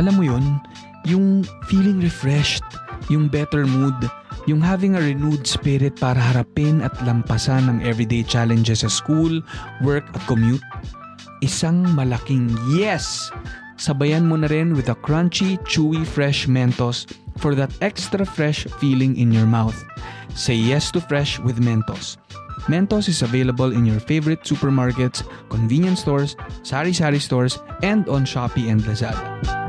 alam mo yun, yung feeling refreshed, yung better mood, yung having a renewed spirit para harapin at lampasan ang everyday challenges sa school, work at commute. Isang malaking yes! Sabayan mo na rin with a crunchy, chewy, fresh Mentos for that extra fresh feeling in your mouth. Say yes to fresh with Mentos. Mentos is available in your favorite supermarkets, convenience stores, sari-sari stores, and on Shopee and Lazada.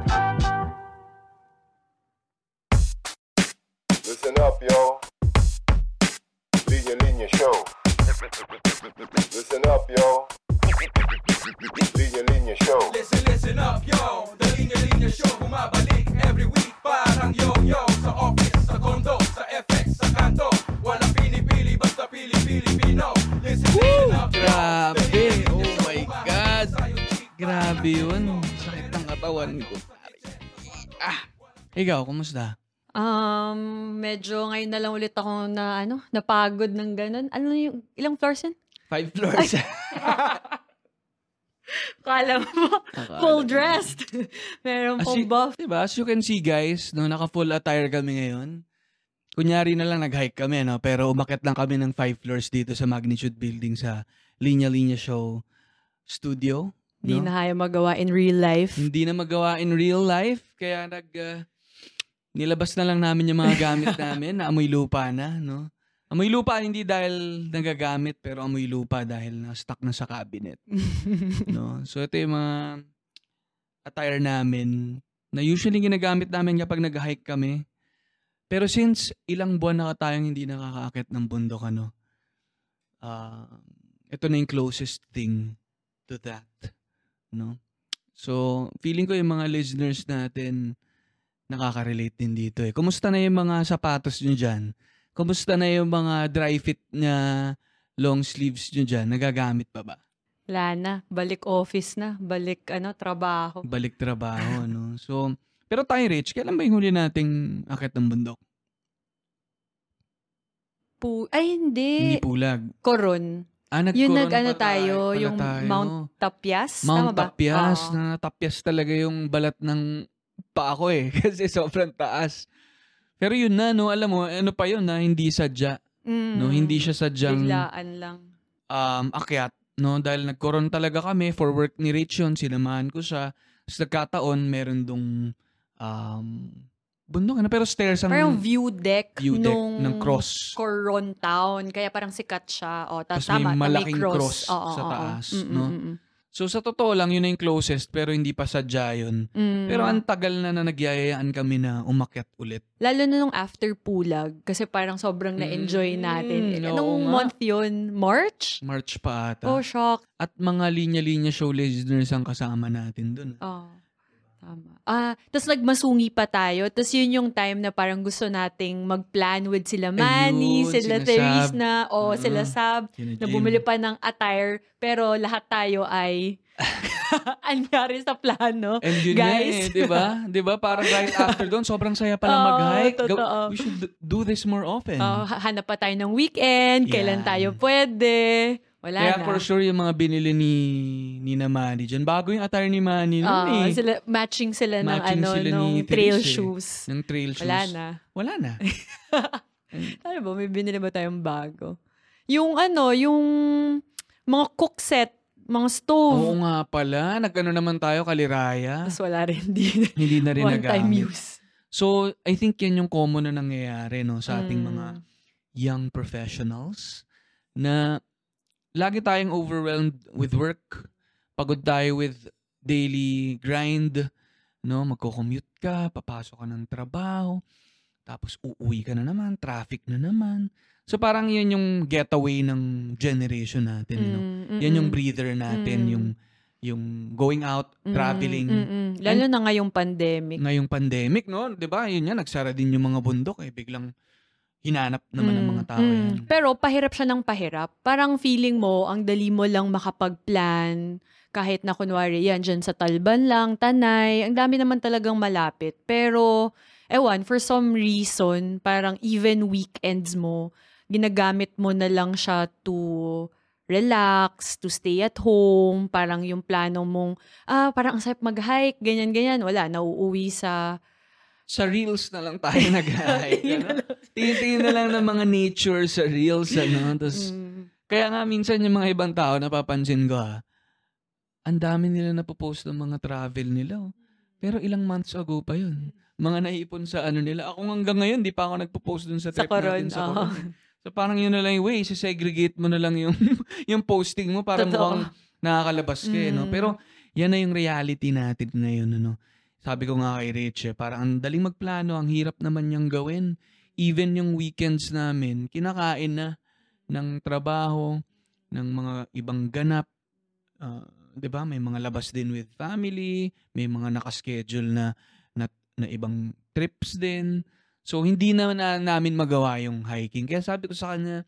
Yo-yo Sa office, sa condo, sa FX, sa kanto Walang pinipili, basta pili-Pilipino Listen, listen up, yo Grabe. Oh my God. Grabe yun. Sakit ng katawan ko. Ah. Ikaw, kumusta? Um, medyo ngayon na lang ulit ako na ano, napagod ng ganun. Ano yung ilang floors yun? Five floors. Kala mo, full dressed. Meron As pong you, buff. diba, as you can see guys, no, naka-full attire kami ngayon. Kunyari na lang nag-hike kami, no? pero umakit lang kami ng five floors dito sa Magnitude Building sa Linya Linya Show Studio. Hindi no? na kaya magawa in real life. Hindi na magawa in real life, kaya nag... uh, nilabas na lang namin yung mga gamit namin na amoy lupa na, no? Amoy lupa hindi dahil nagagamit, pero amoy lupa dahil na-stuck na sa cabinet. no? So ito yung mga attire namin na usually ginagamit namin kapag nag-hike kami. Pero since ilang buwan na tayong hindi nakakaakit ng bundok, ano, ah, ito na yung closest thing to that. No? So, feeling ko yung mga listeners natin nakaka-relate din dito eh. Kumusta na yung mga sapatos nyo dyan? Kumusta na yung mga dry fit na long sleeves nyo dyan? Nagagamit pa ba? Wala na. Balik office na. Balik ano, trabaho. Balik trabaho, no? So, pero tayo, Rich, kailan ba yung huli nating akit ng bundok? Pu- Ay, hindi. Hindi pulag. Koron. Ah, Yung nag-ano tayo, pala yung tayo. Mount Tapias. Mount Tama ba? Tapias. Oo. Na tapyas talaga yung balat ng paa ko eh. Kasi sobrang taas. Pero yun na, no? Alam mo, ano pa yun na hindi sadya. Mm. No? Hindi siya sadyang Biglaan lang. um, akyat. No? Dahil nagkoron talaga kami for work ni Rich yun. Sinamahan ko siya. Tapos nagkataon, meron dong um, bundok. Ano? Pero stairs ang Parang view deck, view deck nung ng cross. Coron Town. Kaya parang sikat siya. O, tas, Tapos may tama, na malaking cross, cross Oo, sa oo, oo. taas, Mm, mm, no? mm, mm. So sa totoo lang, yun na yung closest pero hindi pa sadya yun. Mm. Pero ang tagal na na nagyayayaan kami na umakyat ulit. Lalo na nung after Pulag, kasi parang sobrang na-enjoy Mm, natin. oo Anong nga. month yun? March? March pa ata. Oh, shock. At mga linya-linya show listeners ang kasama natin dun. Oh, tama. Ah, tapos nagmasungi pa tayo. Tapos yun yung time na parang gusto nating mag-plan with sila Manny, Ayun, sila Therese na, o Ah, sila Sab, na bumili pa ng attire, pero lahat tayo ay anyari sa plano. And yun Guys. na eh, di ba? Di ba? Parang right after doon, sobrang saya pala Oo, mag-hike. Totoo. We should do this more often. Oh, ha- hanap pa tayo ng weekend, kailan Yan. tayo pwede. Wala Kaya na. for sure yung mga binili ni ni na Manny dyan. Bago yung attire ni Manny nun Oo, eh. sila, matching sila Matching ng ano, sila nung Therese trail eh. shoes. Ng trail shoes. Wala na. Wala na. Ano ba, may binili ba tayong bago? Yung ano, yung mga cook set, mga stove. Oo nga pala. Nag-ano naman tayo, kaliraya. Tapos wala rin din. Hindi na rin One time nagamit. use. So, I think yan yung common na nangyayari no, sa ating Mm. mga young professionals na lagi tayong overwhelmed with work. Pagod tayo with daily grind. No, magko-commute ka, papasok ka ng trabaho, tapos uuwi ka na naman, traffic na naman. So parang yan yung getaway ng generation natin. No? Mm, Yan yung mm-mm. breather natin, Mm. yung yung going out, Mm, traveling. mm-mm. Lalo na ngayong pandemic. Ngayong pandemic, no? 'Di ba? Yun yan, nagsara din yung mga bundok eh. Biglang hinanap naman ng Mm, mga tao mm. yan. Pero pahirap siya ng pahirap. Parang feeling mo, ang dali mo lang makapag-plan. Kahit na kunwari yan, dyan sa Talban lang, Tanay. Ang dami naman talagang malapit. Pero, ewan, for some reason, parang even weekends mo, ginagamit mo na lang siya to relax, to stay at home, parang yung plano mong, ah, parang ang sarap mag-hike, ganyan-ganyan. Wala, nauuwi sa... Sa reels na lang tayo nag-hike. ano? Tingin-tingin na lang ng mga nature sa reels. Ano? Tapos, Mm. kaya nga minsan yung mga ibang tao, napapansin ko ha, ang dami nila napopost ng mga travel nila. oh. Pero ilang months ago pa yun. Mga naipon sa ano nila. Ako hanggang ngayon, di pa ako nagpo-post dun sa Sa trip natin Coron, sa oo. Coron. So parang yun na lang yung way, segregate mo na lang yung, yung posting mo para Totoo. mukhang nakakalabas ka eh, no? Mm. Pero yan na yung reality natin ngayon, ano? Sabi ko nga kay Rich, eh, parang ang daling magplano, ang hirap naman niyang gawin. Even yung weekends namin, kinakain na ng trabaho, ng mga ibang ganap. Ah, 'di ba? May mga labas din with family, may mga nakaschedule na na, na ibang trips din. So hindi na, na namin magawa yung hiking. Kaya sabi ko sa kanya,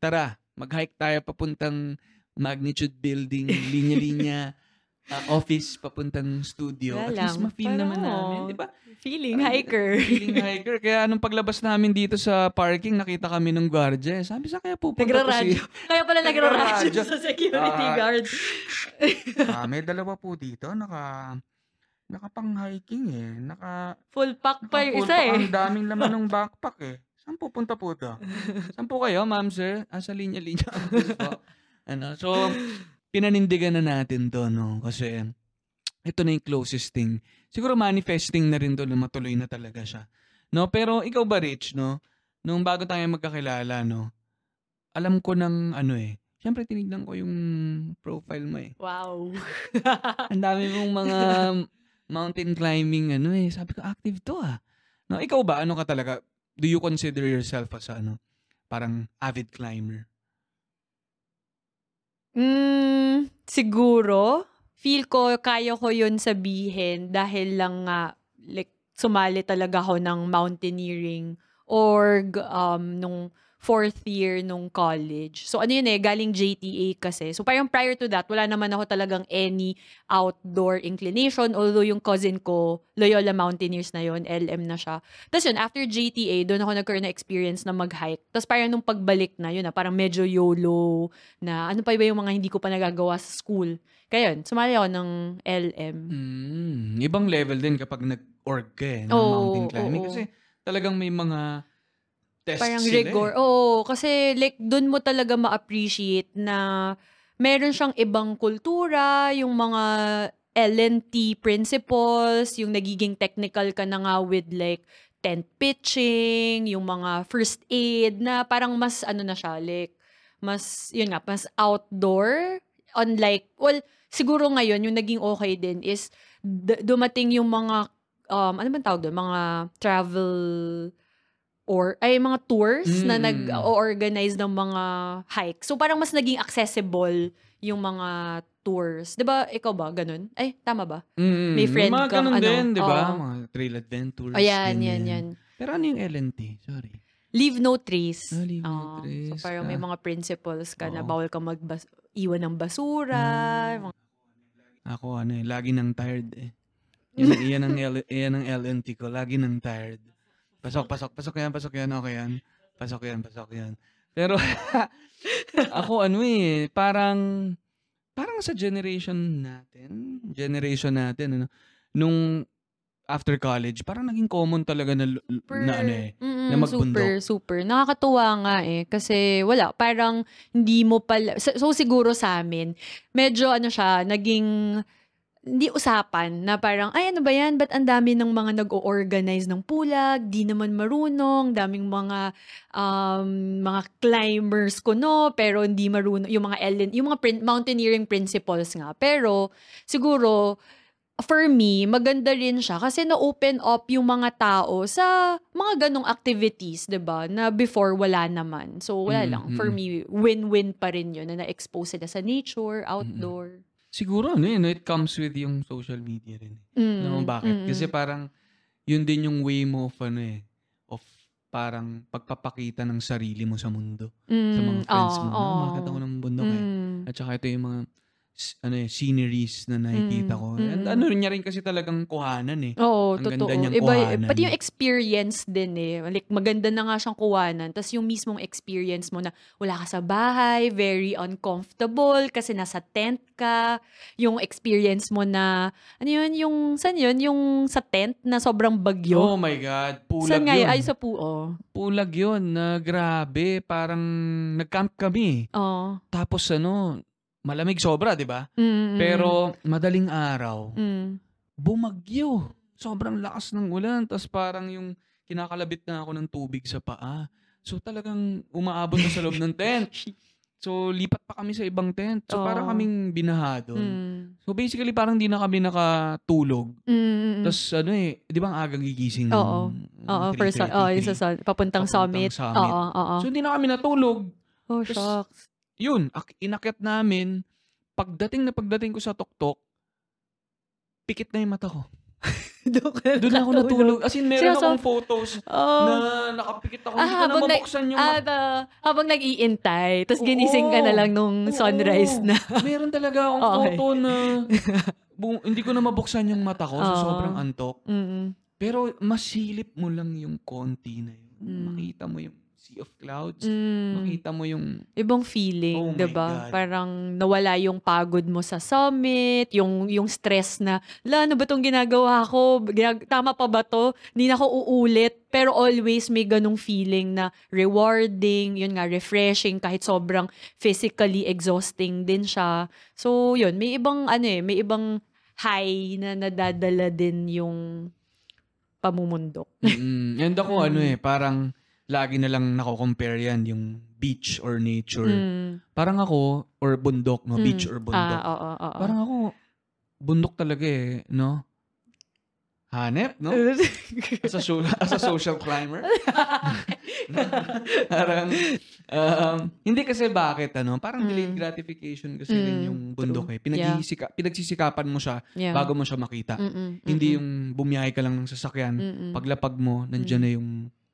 tara, mag-hike tayo papuntang Magnitude Building, linya-linya, ah, office papuntang studio. Wala At least lang. ma-feel naman namin, oh, 'di ba? Feeling Parang hiker. Feeling hiker. Kaya anong paglabas namin dito sa parking, nakita kami ng gwardiya. Sabi sa kaya pupunta po Nagraradyo. si... Kaya pala nagraradyo sa security Ah. guard. Ah, may dalawa po dito, naka nakapang hiking eh. Naka Full pack pa yung isa pack. eh. Ang daming laman ng backpack eh. Saan pupunta po to? Saan po kayo, ma'am, sir? Ah, sa linya-linya po. Ano, so, pinanindigan na natin to, no? Kasi, ito na yung closest thing. Siguro manifesting na rin to na matuloy na talaga siya. No? Pero, ikaw ba, Rich, no? Nung bago tayo magkakilala, no? Alam ko ng, ano eh, Siyempre, tinignan ko yung profile mo eh. Wow. Ang dami mong mga mountain climbing, ano eh. Sabi ko, active to ah. No, ikaw ba, ano ka talaga? Do you consider yourself as ano? Parang avid climber? Mm, siguro, feel ko kaya ko yun sabihin dahil lang nga, like, sumali talaga ako ng mountaineering org um, nung fourth year nung college. So ano yun eh, galing JTA kasi. So parang prior to that, wala naman ako talagang any outdoor inclination. Although yung cousin ko, Loyola Mountaineers na yon LM na siya. Tapos yun, after JTA, doon ako nagkaroon ng experience na mag-hike. Tapos parang nung pagbalik na, yun na, parang medyo YOLO na ano pa iba yung mga hindi ko pa nagagawa sa school. Kaya yun, sumali ako ng LM. Mm, ibang level din kapag nag-org ka eh, ng Oo, mountain climbing. oo. Kasi talagang may mga tests Parang sila rigor. eh. Oo, kasi like doon mo talaga ma-appreciate na meron siyang ibang kultura, yung mga L&T principles, yung nagiging technical ka na nga with like tent pitching, yung mga first aid na parang mas ano na siya, like mas, yun nga, mas outdoor. Unlike, well, siguro ngayon, yung naging okay din is d- dumating yung mga, um, ano bang tawag doon? Mga travel or ay mga tours na Mm. nag-organize ng mga hike. So parang mas naging accessible yung mga tours. 'Di ba ikaw ba ganun? Ay, tama ba? Mm, May friend mga kang ganun ano, din, di ba? oo. Mga trail adventures. Ayan, yan, ganyan. yan. Pero ano yung LNT? Sorry. Leave no trace. Ah, leave no Oo. trace So parang may ka. mga principles ka na Oo. bawal ka magbas iwan ng basura. Ah. mga- Ako ano eh, lagi nang tired eh. Yan, yan ang L, yan ang LNT ko, lagi nang tired. Pasok, pasok, pasok yan, pasok yan, okay yan. Pasok yan, pasok yan. Pero ako ano eh, parang parang sa generation natin, generation natin ano, nung after college, parang naging common talaga na, na ano eh. Mm-mm, na magbundok. Super, super. Nakakatuwa nga eh. Kasi wala, parang hindi mo pala, so, so siguro sa amin, medyo ano siya, naging, hindi usapan na parang, ay ano ba yan, ba't ang dami ng mga nag-o-organize ng pulag, di naman marunong, daming mga um, mga climbers ko no, pero hindi marunong, yung mga Ellen, yung mga prin- mountaineering principles nga. Pero siguro, for me, maganda rin siya kasi na-open up yung mga tao sa mga ganong activities, 'di ba Na before wala naman. So, wala Mm, lang. For mm. me, win-win pa rin yun na na-expose sila sa nature, outdoor. Siguro ano yun, it comes with yung social media rin. eh. Mm, Alam mo bakit? mm, Kasi mm. parang yun din yung way mo of ano eh, of parang pagpapakita ng sarili mo sa mundo. Sa mga Mm, friends oo, mo. Oo. makakita ko ng bundok eh. Mm, At saka ito yung mga s- ano eh, sceneries na nakikita Mm, ko. And mm. ano rin niya rin kasi talagang kuhanan eh. Oo, Ang totoo. ganda niyang Iba, kuhanan. pati yung experience din eh. Like, maganda na nga siyang kuhanan. Tapos yung mismong experience mo na wala ka sa bahay, very uncomfortable kasi nasa tent ka. Yung experience mo na, ano yun, yung, saan yun? Yung sa tent na sobrang bagyo. Oh my God, pulag saan nga yun. yun? Ay, sa puo. Pulag yun na grabe. Parang nag-camp kami. Oo. Tapos ano, malamig sobra, di ba? Mm, mm, Pero madaling araw, mm. bumagyo. Sobrang lakas ng ulan. Tapos parang yung kinakalabit na ako ng tubig sa paa. So talagang umaabot na sa loob ng tent. So lipat pa kami sa ibang tent. So Oo. parang kaming binaha doon. Mm. So basically parang di na kami nakatulog. Mm. Tapos ano eh, di ba ang agang gigising? Oo. ng, Oo, first, 3:33? oh, yung sa, sun- papuntang, Papuntang summit. summit. Oo, oo. So hindi na kami natulog. oh, Tapos, shucks. Yun, ak- inakyat namin. Pagdating na pagdating ko sa tuktok, pikit na yung mata ko. Doon Doon ako natulog. As in, meron Seryoso? akong photos Oh. na nakapikit ako. Ah, Hindi ko na habang nag- mabuksan yung Ah, mata. the- habang nag-iintay, tapos Oo. ginising ka na lang nung Oo. sunrise na. Meron talaga akong Okay. photo na bu- hindi ko na mabuksan yung mata ko. So, Oo. sobrang antok. Mm-mm. Pero masilip mo lang yung konti na yun. Mm. Makita mo yung sea of clouds. Mm. Makita mo yung... Ibang feeling, Oh 'di ba? Parang nawala yung pagod mo sa summit, yung yung stress na, la, ano ba tong ginagawa ko? Tama pa ba to? Hindi na ako uulit. Pero always may ganong feeling na rewarding, yun nga, refreshing, kahit sobrang physically exhausting din siya. So, yun, may ibang, ano eh, may ibang high na nadadala din yung pamumundok. Mm, and ako Mm. ano eh, parang lagi na lang nako-compare yan, yung beach or nature. Mm. Parang ako, or bundok, no? Mm. Beach or bundok. Ah, oo, oo. Parang ako, bundok talaga eh, no? Hanep, no? As a, so- as a social climber. parang, um, hindi kasi bakit, ano? Parang Mm. delayed gratification kasi rin Mm, yung bundok true. eh. Pinagsisika, pinagsisikapan mo siya yeah. bago mo siya makita. Mm-mm, Hindi mm-mm, yung bumiyahe ka lang ng sasakyan, mm-mm, paglapag mo, nandyan Mm. na yung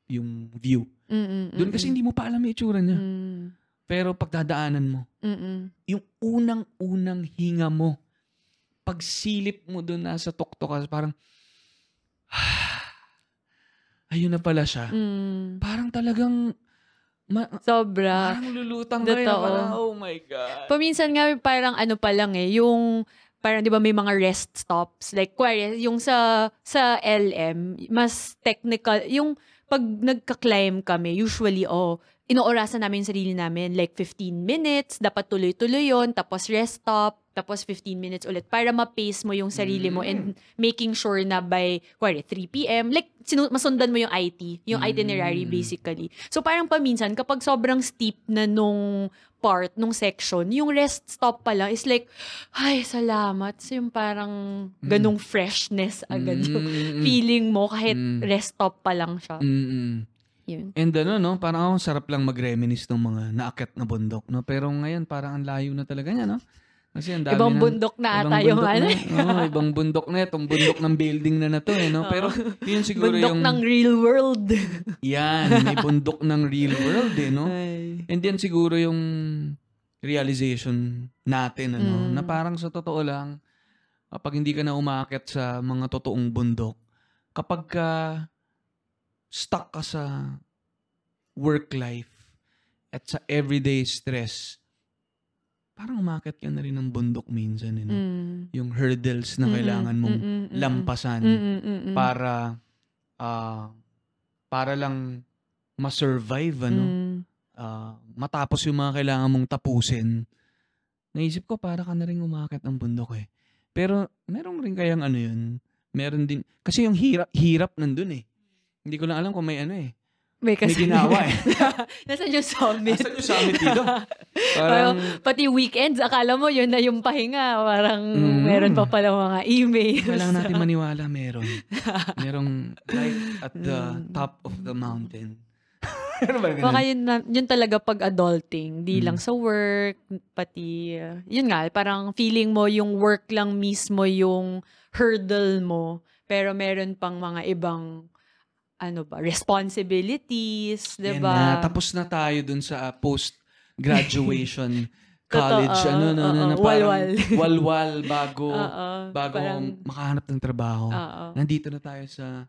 yung view. mm-mm, Doon kasi mm-mm. hindi mo pa alam yung itsura niya. Mm, Pero pagdadaanan mo, mm-mm. yung unang-unang hinga mo, pagsilip mo doon nasa tuktok parang, ayun na pala siya. Mm. Parang talagang, ma- Sobra. parang lulutang ka na Totoo. parang, oh my God. Paminsan nga parang ano pa lang eh, yung parang 'di ba may mga rest stops like kuwari yung sa sa LM mas technical yung pag nagka-climb kami usually oh inoorasan namin yung sarili namin like 15 minutes dapat tuloy-tuloy yon tapos rest stop tapos 15 minutes ulit para ma-pace mo yung sarili mo and making sure na by kuwari 3 p.m. like sinu- masundan mo yung IT yung itinerary Mm. basically so parang paminsan kapag sobrang steep na nung part nung section, yung rest stop pala is like, ay, salamat. So yung parang ganong freshness agad yung Mm, feeling mo kahit Mm. rest stop pa lang siya. mm, mm. Yun. And ano, no, parang ako sarap lang mag-reminisce ng mga naakyat na bundok, no? Pero ngayon, parang ang layo na talaga niya, no? Kasi ang dami Ibang ng- bundok na ibang ata yung bundok ano. na, oo, ibang bundok na. Itong bundok ng building na na to, eh, no? Pero yun siguro Bundok yung... ng real world. Yan, may bundok ng real world, eh, no? Ay. And yan siguro yung realization natin, ano? Mm. Na parang sa totoo lang, kapag hindi ka na umakyat sa mga totoong bundok, kapag ka stuck ka sa work life at sa everyday stress, parang umakyat ka na rin ng bundok minsan, eh, no? Mm. Yung hurdles na Mm-mm, kailangan mong mm-mm, mm-mm. lampasan Mm-mm, mm-mm. para ah para lang ma-survive ano Mm. ah, matapos yung mga kailangan mong tapusin naisip ko para ka na rin umakyat ng bundok eh pero meron rin kayang ano yun meron din kasi yung hirap hirap nandun eh hindi ko lang alam kung may ano eh May, may ginawa eh Nasaan yung summit? Nasaan yung summit dito parang Pati weekends, akala mo yun na yung pahinga. Parang Mm. meron pa pala mga emails. kailangan natin maniwala meron merong right at the Mm. top of the mountain meron ba? Baka yun, na- yun talaga pag adulting, di Mm. lang sa work, pati, uh, yun nga, parang feeling mo yung work lang mismo yung hurdle mo, pero meron pang mga ibang, ano ba, responsibilities, di na, ba? tapos na tayo dun sa post-graduation college, Totoo, ano, no, no, oo, na parang walwal. walwal bago, Oo, bago parang- makahanap ng trabaho. Oo. Nandito na tayo sa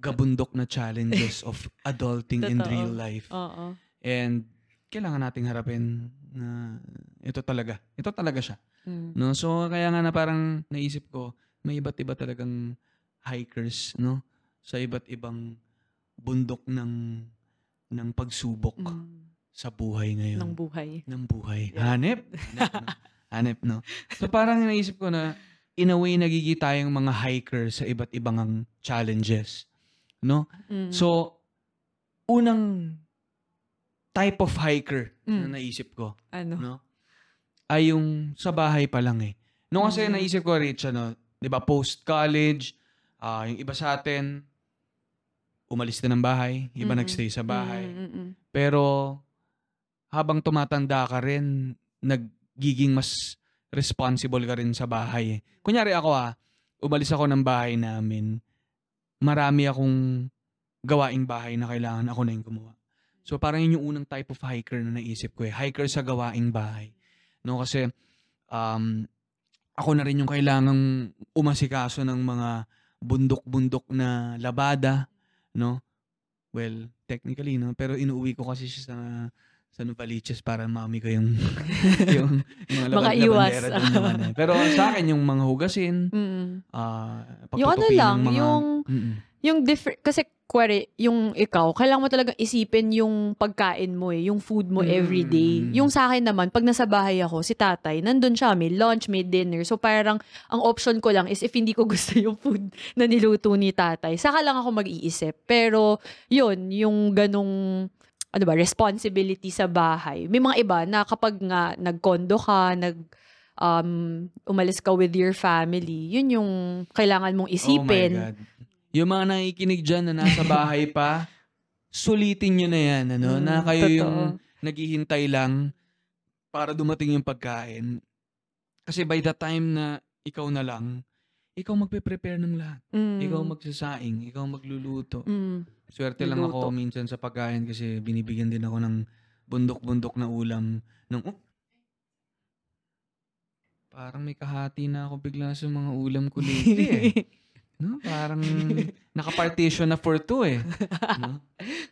gabundok na challenges of adulting in real life. Oo. And kailangan nating harapin na ito talaga. Ito talaga siya. Mm. No? So kaya nga na parang naisip ko, may iba't iba talagang hikers, no? Sa iba't ibang bundok ng ng pagsubok Mm. sa buhay ngayon. Ng buhay. ng buhay. Yeah. Hanep. Hanep, no? So parang naisip ko na in a way nagiging tayong mga hiker sa iba't ibang ang challenges. No? Mm. So, unang type of hiker Mm. na naisip ko, ano? no? Ay yung sa bahay pa lang eh. No kasi Mm. naisip ko, Rich, ano, di ba, post-college, ah, yung iba sa atin, umalis na ng bahay, iba Mm-mm. nagstay sa bahay. Mm, mm, mm. Pero habang tumatanda ka rin, nagiging mas responsible ka rin sa bahay. Kunyari ako ah, umalis ako ng bahay namin, marami akong gawaing bahay na kailangan ako na yung gumawa. So parang yun yung unang type of hiker na naisip ko eh. Hiker sa gawaing bahay. No, kasi um, ako na rin yung kailangang umasikaso ng mga bundok-bundok na labada, no? Well, technically, no? Pero inuwi ko kasi siya sa sa Novaliches para mami ko yung yung, yung mga laban- iwas. labandera dun yung ano. Pero sa akin, yung mga hugasin, Mm. ah Yung ano ng lang, mga, yung- Mm-mm. Yung different, kasi kwari, yung ikaw, kailangan mo talagang isipin yung pagkain mo eh, yung food mo Mm. everyday. Yung sa akin naman, pag nasa bahay ako, si tatay, nandun siya, may lunch, may dinner. So parang, ang option ko lang is if hindi ko gusto yung food na niluto ni tatay, saka lang ako mag-iisip. Pero, yun, yung ganong, ano ba, responsibility sa bahay. May mga iba na kapag nga nagkondo ka, nag, um, umalis ka with your family, yun yung kailangan mong isipin. Oh my God. Yung mga nakikinig dyan na nasa bahay pa, sulitin nyo na yan, ano? Mm, na kayo totoo. yung naghihintay lang para dumating yung pagkain. Kasi by the time na ikaw na lang, ikaw magpe-prepare ng lahat. Mm. Ikaw magsasaing, ikaw magluluto. Mm. Swerte lang Luto. ako minsan sa pagkain kasi binibigyan din ako ng bundok-bundok na ulam. Ng, oh, parang may kahati na ako bigla sa mga ulam ko lately eh. No? Parang nakapartition na for two eh. No?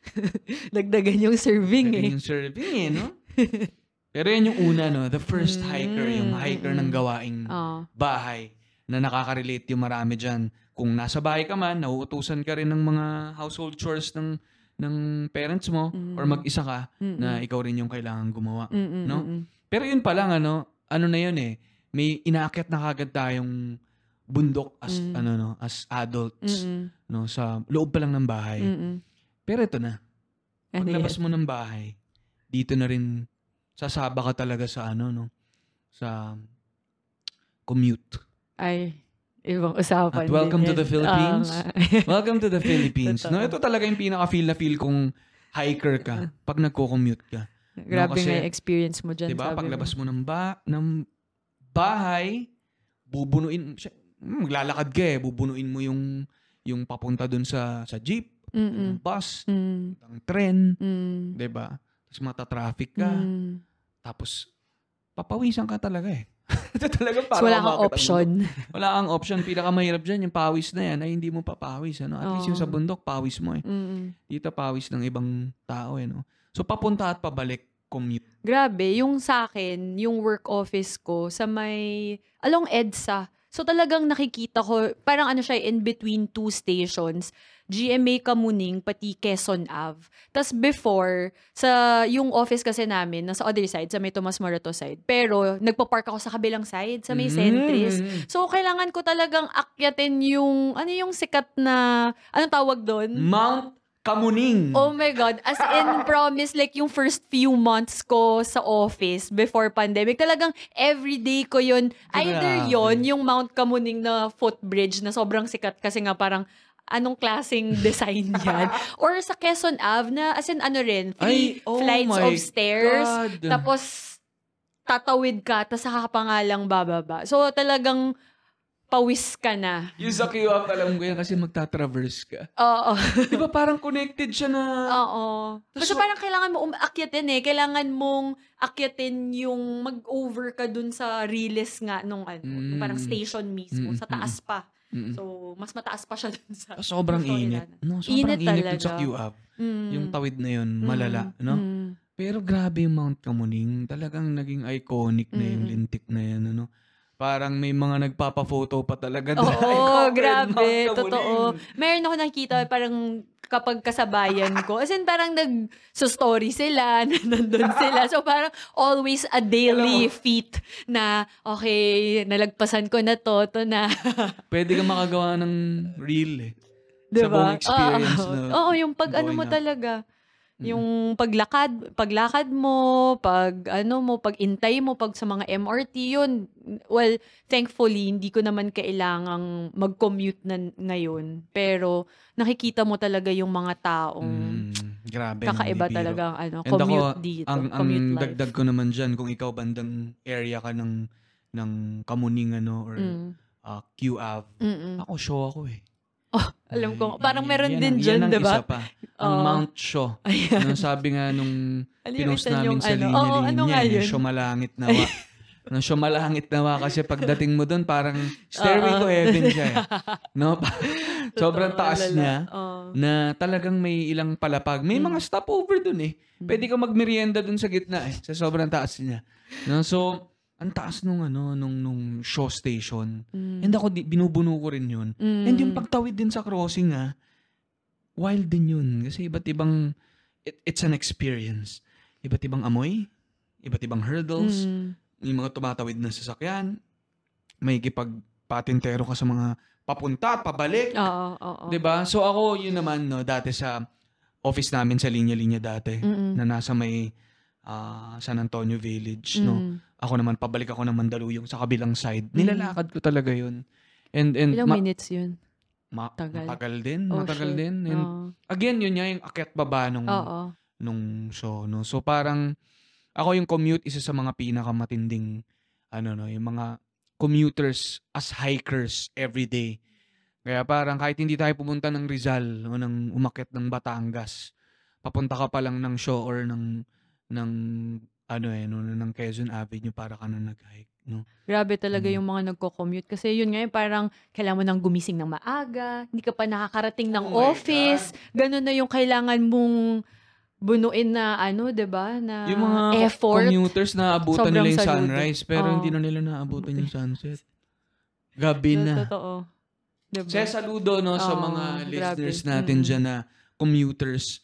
Dagdagan yung serving Lagyan eh. Yung serving eh, no? Pero yan yung una, no? The first hiker, yung Mm, hiker ng mm. gawaing Oh. bahay na nakaka-relate yung marami dyan. Kung nasa bahay ka man, nauutusan ka rin ng mga household chores ng ng parents mo or Mm. mag-isa ka na ikaw rin yung kailangan gumawa. no? Pero yun pa lang, ano, ano na yun eh, may inaakyat na kagad tayong bundok as Mm. ano no as adults no sa loob pa lang ng bahay. Pero ito na. Ano Paglabas mo ng bahay, dito na rin sasaba ka talaga sa ano no sa commute. Ay, ibang usapan At welcome din to the. Philippines. Nga. Welcome to the Philippines. no, ito talaga yung pinaka-feel na feel kung hiker ka pag nagko-commute ka. Grabe kasi- nga yung experience mo dyan. 'Di ba? sabi Paglabas mo. mo ng ba ng bahay, bubunuin hmm, maglalakad ka eh, bubunuin mo yung yung papunta dun sa sa jeep, Mm-mm. bus, Mm. ang tren, Mm. ba? Tapos mata-traffic ka, Mm. tapos papawisan ka talaga eh. Ito talaga So, para wala kang ang option. bundok. Wala kang option. Pinakamahirap dyan, yung pawis na yan ay hindi mo papawis. Ano? At least yung sa bundok, pawis mo eh. Mm. Dito pawis ng ibang tao eh. No? So papunta at pabalik, commute. Grabe, yung sa akin, yung work office ko sa may along EDSA. So talagang nakikita ko, parang ano siya, in between two stations, GMA Kamuning, pati Quezon Ave. Tapos before, sa yung office kasi namin, nasa other side, sa may Tomas Morato side. Pero nagpa-park ako sa kabilang side, sa may Centris. Mm. So, kailangan ko talagang akyatin yung, ano yung sikat na, anong tawag doon? Mount Kamuning. Oh my God. As in, promise, like yung first few months ko sa office before pandemic, talagang everyday ko yun. Either yon yung Mount Kamuning na footbridge na sobrang sikat kasi nga parang anong klaseng design yan. Or sa Quezon Ave na, as in ano rin, three Ay, oh flights of stairs. God. Tapos, tatawid ka, tapos saka ka pa nga lang bababa. So, talagang, pawis ka na. Yung sa QF, alam ko yan kasi magta-traverse ka. Oo. Di ba parang connected siya na... Oo. Basta So- parang kailangan mo umakyatin eh. Kailangan mong akyatin yung mag-over ka dun sa riles nga nung ano, Mm. parang station mismo. Mm, Sa taas pa. Mm-mm. So, mas mataas pa siya dun sa... sobrang init. No, sobrang Init init, dun sa talaga. QF. Mm. Yung tawid na yun, Mm, malala. No? mm. Pero grabe yung Mount Kamuning. Talagang naging iconic na yung Mm. lintik na yan. Ano? Parang may mga nagpapa-photo pa talaga. doon. Oo, Iconic grabe. Totoo. Meron ako nakikita parang kapag kasabayan ko. As in, parang nag-story sila, na nandun sila. So, parang always a daily mo- feat na, okay, nalagpasan ko na to, to na. Pwede ka makagawa ng reel eh. Diba? Sa buong experience Oo. na Oo, yung pag ano mo up. talaga. Yung paglakad, paglakad mo, pag ano mo, pag intay mo, pag sa mga MRT, yun. Well, thankfully, hindi ko naman kailangang mag-commute na ngayon. Pero nakikita mo talaga yung mga taong Mm, grabe. kakaiba talaga ang ano, And commute ako, dito. Ang, ang commute life. dagdag ko naman dyan, kung ikaw bandang area ka ng, ng Kamuning ano, or Mm. uh, QAV, Mm-mm. ako show ako eh. Alam ko, Ay, parang meron yan din ang- dyan, di ba? pa. Ang Oo. Mount Shaw. Ayan. Nung sabi nga nung pinost namin yung sa ano? linya-linya, Oo, ano nga yun? Shaw malangit nawa. Nung Shaw malangit nawa kasi pagdating mo doon parang stairway Oo. to heaven siya eh. No? Sobrang taas niya Oo. na talagang may ilang palapag. May Mm. mga stopover doon eh. Pwede ka magmerienda doon sa gitna eh, sa sobrang taas niya. No? So, ang taas nung ano, nung, nung show station. Mm. And ako, di, binubuno ko rin yun. Mm. And yung pagtawid din sa crossing ah, wild din yun. Kasi iba't ibang, it- it's an experience. Iba't ibang amoy, iba't ibang hurdles, Mm. may mga tumatawid na sasakyan, may kipagpatintero ka sa mga papunta at pabalik. Oo, oo. 'Di ba? So ako, yun naman, no, dati sa office namin sa linya-linya dati, Mm-mm. na nasa may ah, San Antonio Village, no. Mm. Ako naman, pabalik ako ng Mandaluyong sa kabilang side. Nilalakad ko talaga yun. And, and Ilang ma- minutes yun? ma- Tagal. matagal din, Oh, matagal shit. din. And Oo. again, yun nga yung akyat baba nung, Oo. nung show, no. So parang, ako yung commute, isa sa mga pinakamatinding, ano no, yung mga commuters as hikers every day. Kaya parang kahit hindi tayo pumunta ng Rizal o ng umakyat ng Batangas, papunta ka pa lang ng show or ng ng ano eh, no, ng Quezon Avenue para ka na nag-hike, no? Grabe talaga Mm. yung mga nagko-commute. Kasi yun nga, yung parang kailangan mo nang gumising ng maaga, hindi ka pa nakakarating ng Oh office. Ganun na yung kailangan mong bunuin na ano, 'di ba Na Yung mga effort. commuters na abutan nila yung saludo. sunrise pero Oo. hindi na nila naabutan yung sunset. Gabi na. Totoo. 'Di ba? Kaya saludo no sa Oo, mga grabe. listeners natin Mm-mm. dyan na commuters,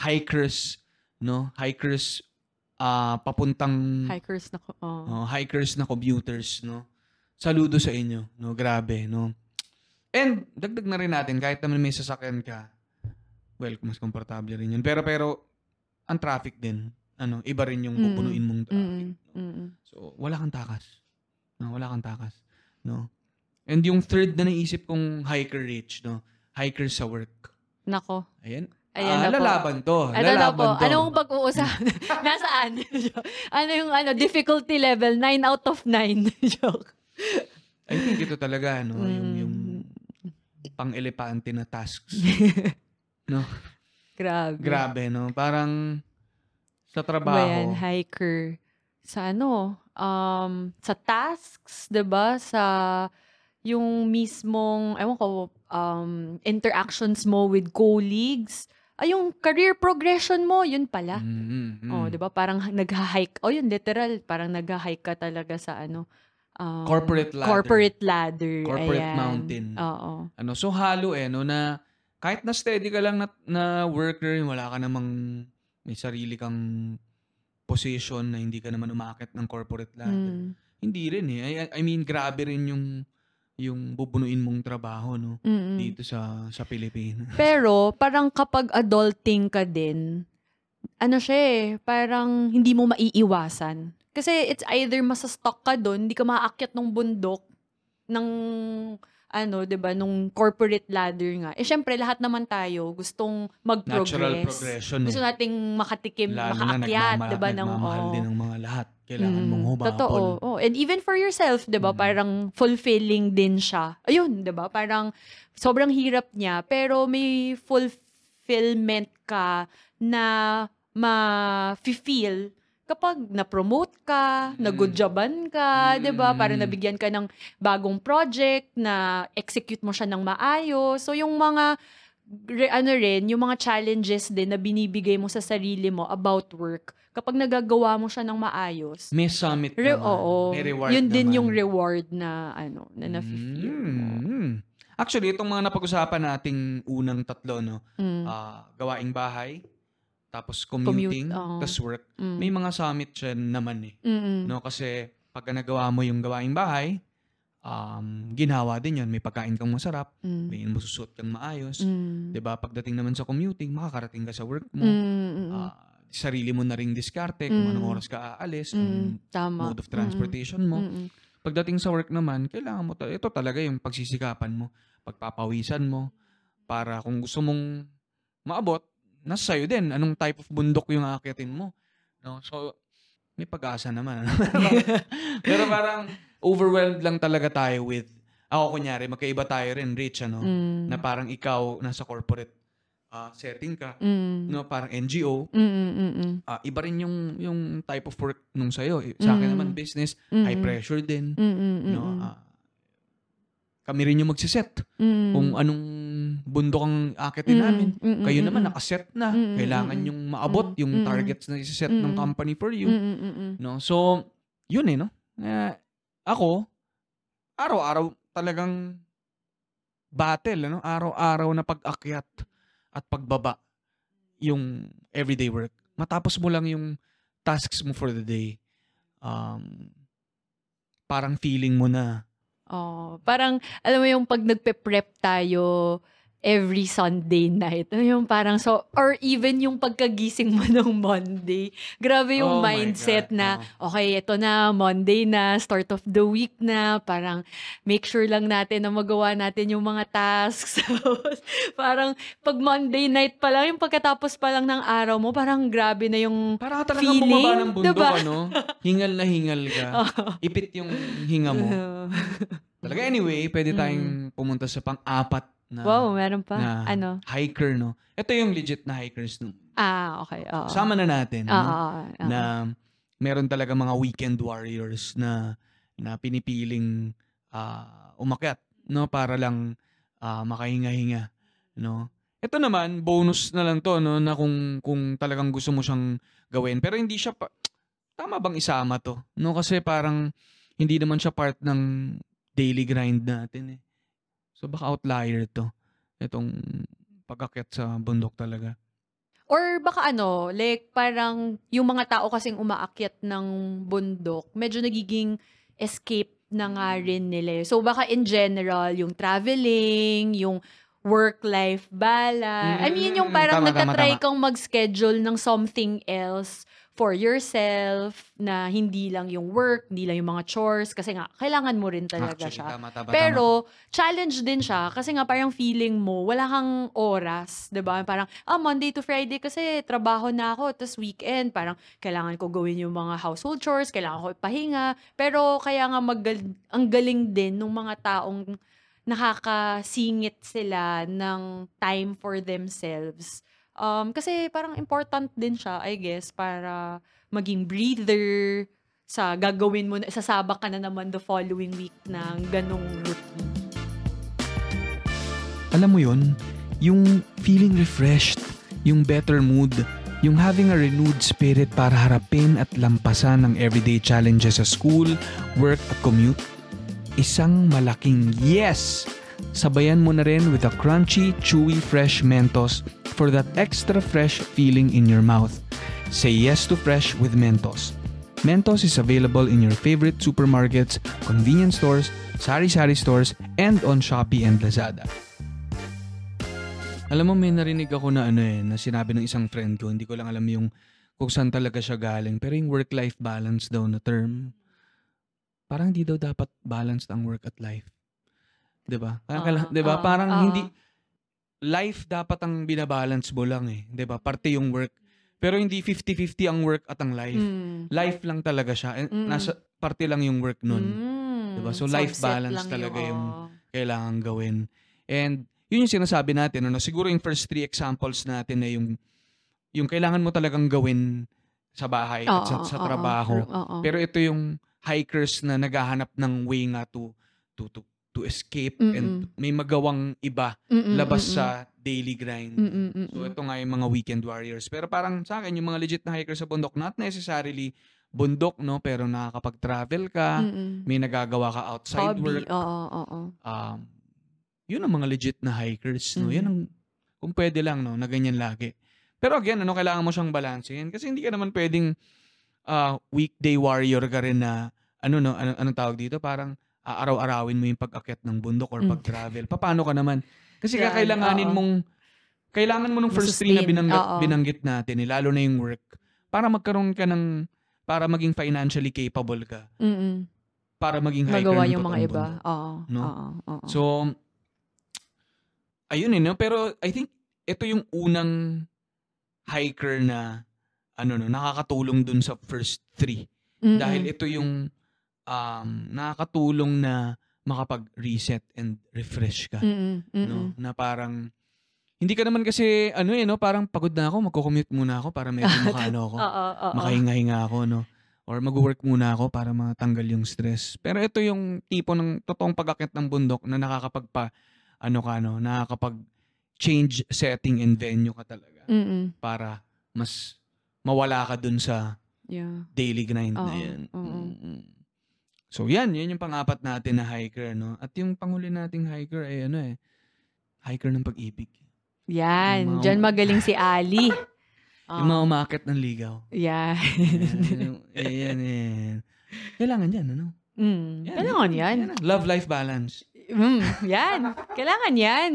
hikers, no? Hikers ah papuntang Hikers na. Oh. oh, hikers na commuters, no? Saludo sa inyo, no? Grabe, no? And dagdag na rin natin kahit naman may sasakyan ka. Well, mas komportable rin yun. Pero pero ang traffic din, ano, iba rin yung Mm-mm. pupunuin mong traffic. Mm-mm. Mm-mm. So, wala kang takas. No, wala kang takas. No? And yung third na naisip kong hiker rich, no? Hiker sa work. Nako. Ayan. Ayan ah, na po. lalaban to. Ano lalaban po? to. Anong pag-uusapan? Nasaan? ano yung ano, difficulty level? 9 out of 9. Joke. I think ito talaga, no? Yung, Mm. yung pang-elepante na tasks. no? Grabe. Grabe, no? Parang sa Ba trabaho. yan, hiker. Sa ano, um, sa tasks, ba Sa yung mismong, ewan ko, um, interactions mo with colleagues. Ay, yung career progression mo, yun pala. Mm, mm, mm. Oh, 'di ba Parang nagha-hike. Oh, yun literal, parang nagha-hike ka talaga sa ano, um, Corporate ladder. Corporate ladder. Corporate ayan. mountain. Oo. Ano, so halo eh, no, na kahit na steady ka lang na, na worker, wala ka namang may sarili kang position na hindi ka naman umakit ng corporate ladder. Mm. Hindi rin eh. I, I mean, grabe rin yung yung bubunuin mong trabaho no Mm-mm. dito sa sa Pilipinas. Pero, parang kapag adulting ka din, ano siya eh, parang hindi mo maiiwasan. Kasi it's either masastock ka doon, hindi ka maakyat ng bundok, ng, ano, 'di ba, nung corporate ladder nga. Eh syempre lahat naman tayo gustong mag-progress. Natural progression eh. Gusto nating makatikim, Lalo makaakyat, 'di ba, ng oo. din ng mga lahat. Kailangan Mm, mong humabol. Totoo. Oh, and even for yourself, 'di ba? Mm. Parang fulfilling din siya. Ayun, 'di ba? Parang sobrang hirap niya pero may fulfillment ka na ma-feel kapag na-promote ka, Mm. na-goodjoban ka, 'di ba? Mm. Parang nabigyan ka ng bagong project na execute mo siya ng maayos. So yung mga re- ano rin, yung mga challenges din na binibigay mo sa sarili mo about work, kapag nagagawa mo siya ng maayos, May summit Re- naman. oo. May reward Yun din naman. yung reward na ano, na na-feel mo. Mm. Actually, itong mga napag-usapan nating unang tatlo, no? Mm. Ah, gawaing bahay, tapos Commute, commuting, oo. tapos work. Mm. May mga summit siya naman eh. Mm-mm. No? Kasi pag nagawa mo yung gawaing bahay, um, ginawa din yun. May pagkain kang masarap, Mm. may masusot kang maayos. Mm. 'Di ba Pagdating naman sa commuting, makakarating ka sa work mo. Mm, mm, mm. Ah, sarili mo na ring diskarte kung Mm. anong oras ka aalis, Mm, kung tama. mode of transportation mo. Mm, mm. Pagdating sa work naman, kailangan mo, ta- ito talaga yung pagsisikapan mo, pagpapawisan mo, para kung gusto mong maabot, nasa sa'yo din, anong type of bundok yung aakyatin mo. No? So, may pag-asa naman. ano? Pero parang overwhelmed lang talaga tayo with, ako kunyari, magkaiba tayo rin, Rich, ano? Mm. Na parang ikaw, nasa corporate ah, setting ka, Mm. no? parang NGO, Mm, mm, mm, mm. ah, iba rin yung, yung type of work nung sa'yo. Sa akin naman, business, Mm, high pressure din. Mm, mm, mm, No? Ah, kami rin yung magsiset Mm. kung anong bundok ang akitin Mm, namin. mm, mm, Kayo naman nakaset na. Mm, mm, Kailangan yung maabot mm, yung targets na isiset ng mm, company for you. Mm, mm, mm, mm. No? So, yun eh, no? Eh, ako, araw-araw talagang battle, ano? Araw-araw na pag-akyat at pagbaba yung everyday work. Matapos mo lang yung tasks mo for the day. Um, parang feeling mo na Oh, parang alam mo yung pag nagpe-prep tayo every Sunday night. Ano yung parang so or even yung pagkagising mo ng Monday. Grabe yung Oh mindset God, na oo. okay, ito na Monday na, start of the week na, parang make sure lang natin na magawa natin yung mga tasks. parang pag Monday night pa lang, yung pagkatapos pa lang ng araw mo, parang grabe na yung Para ka talaga Feeling, bumaba ng bundok, diba? ano? Hingal na hingal ka. Ipit yung hinga mo. Talaga anyway, pwede tayong pumunta sa pang-apat na, Mm. wow, meron pa. na ano? hiker, no? Ito yung legit na hikers. No? Ah, okay. Oo. Sama na natin. Oo, no? oo, oo. Na meron talaga mga weekend warriors na na pinipiling ah, umakyat no para lang ah, makahinga-hinga no ito naman bonus na lang to no na kung kung talagang gusto mo siyang gawin pero hindi siya pa, tama bang isama to no kasi parang hindi naman siya part ng daily grind natin eh so baka outlier to itong pag-akyat sa bundok talaga Or baka ano, like parang yung mga tao kasing umaakyat ng bundok, medyo nagiging escape na nga rin nila. eh. So baka in general, yung traveling, yung work-life balance. I mean, yung Mm, parang tama, tama, nagtatry tama. kang mag-schedule ng something else for yourself na hindi lang yung work, hindi lang yung mga chores kasi nga kailangan mo rin talaga Actually, siya. tama, tama, tama. Pero, challenge din siya kasi nga parang feeling mo, wala kang oras, 'di ba Parang, ah, Monday to Friday kasi trabaho na ako, tapos weekend, parang kailangan ko gawin yung mga household chores, kailangan ko ipahinga. Pero, kaya nga maggal- ang galing din ng mga taong nakakasingit sila ng time for themselves. Um, kasi parang important din siya, I guess, para maging breather sa gagawin mo, sasabak ka na naman the following week ng ganong routine. alam mo yun, yung feeling refreshed, yung better mood, yung having a renewed spirit para harapin at lampasan ang everyday challenges sa school, work at commute, isang malaking yes! Sabayan mo na rin with a crunchy, chewy, fresh Mentos for that extra fresh feeling in your mouth. Say yes to fresh with Mentos. Mentos is available in your favorite supermarkets, convenience stores, sari-sari stores, and on Shopee and Lazada. Alam mo, may narinig ako na ano eh, na sinabi ng isang friend ko, hindi ko lang alam yung kung saan talaga siya galing, pero yung work-life balance daw na term, parang hindi daw dapat balanced ang work at life. 'Di ba? Parang Oo, kaila- 'di ba? oo, Parang oo. hindi life dapat ang binabalance mo lang eh, 'di ba? Parte yung work. Pero hindi 50-50 ang work at ang life. Mm. Life lang talaga siya. Mm. Nasa parte lang yung work nun. Mm. Diba? So, life Subset balance talaga oo. yung- kailangan gawin. And yun yung sinasabi natin. Ano? Siguro yung first three examples natin na yung yung kailangan mo talagang gawin sa bahay at sa, oo, trabaho. oo. Pero ito yung hikers na naghahanap ng way nga to to to, to escape and may magawang iba Mm-mm, labas mm-mm. sa daily grind. Mm-mm, mm-mm. So ito nga yung mga weekend warriors. Pero parang sa akin yung mga legit na hikers sa bundok not necessarily bundok no pero nakakapag-travel ka, Mm-mm. may nagagawa ka outside Hobby. work. Oo, oo. Um yun ang mga legit na hikers no. Mhm. Yan ang kung pwede lang no na ganyan lagi. Pero again, ano kailangan mo siyang balansehin kasi hindi ka naman pwedeng ah, weekday warrior ka rin na ano no, ano anong tawag dito? Parang aaraw-arawin mo yung pag-akyat ng bundok or Mm. pag-travel. Paano ka naman? Kasi Yan, kakailanganin oo. mong kailangan mo nung first three na Sustain, binanggit, oo. binanggit natin, eh, lalo na yung work, para magkaroon ka ng, para maging financially capable ka, Mm-mm. para maging hiker Magawa ng yung mga iba. bundok. Oo. No? Oo. Oo. So, ayun eh, no? Pero I think ito yung unang hiker na ano no, nakakatulong dun sa first three. Mm-mm. Dahil ito yung um, nakakatulong na makapag-reset and refresh ka. Mm-mm. Mm-mm. No? Na parang, hindi ka naman kasi, ano eh, no? Parang pagod na ako, magko-commute muna ako para medyo makaano ako. Oo, oo. Makahinga-hinga ako, no? Or mag-work muna ako para matanggal yung stress. Pero ito yung tipo ng totoong pag-akit ng bundok na nakakapagpa, ano ka, no? Nakakapag change setting and venue ka talaga Mm-mm. para mas mawala ka dun sa Yeah. daily grind na Oo, yan. oo. Mm-mm. So yan, yan yung pangapat natin na hiker, no? At yung panghuli nating hiker ay ano eh, hiker ng pag-ibig. Yan. Mga- Diyan magaling si Ali. Yung mga umakit ng ligaw. Yeah. Yan, yan, yan. Kailangan yan, ano? Mm. Yan, Kailangan yan. Yan, Love-life balance. Mm, yan. Kailangan yan.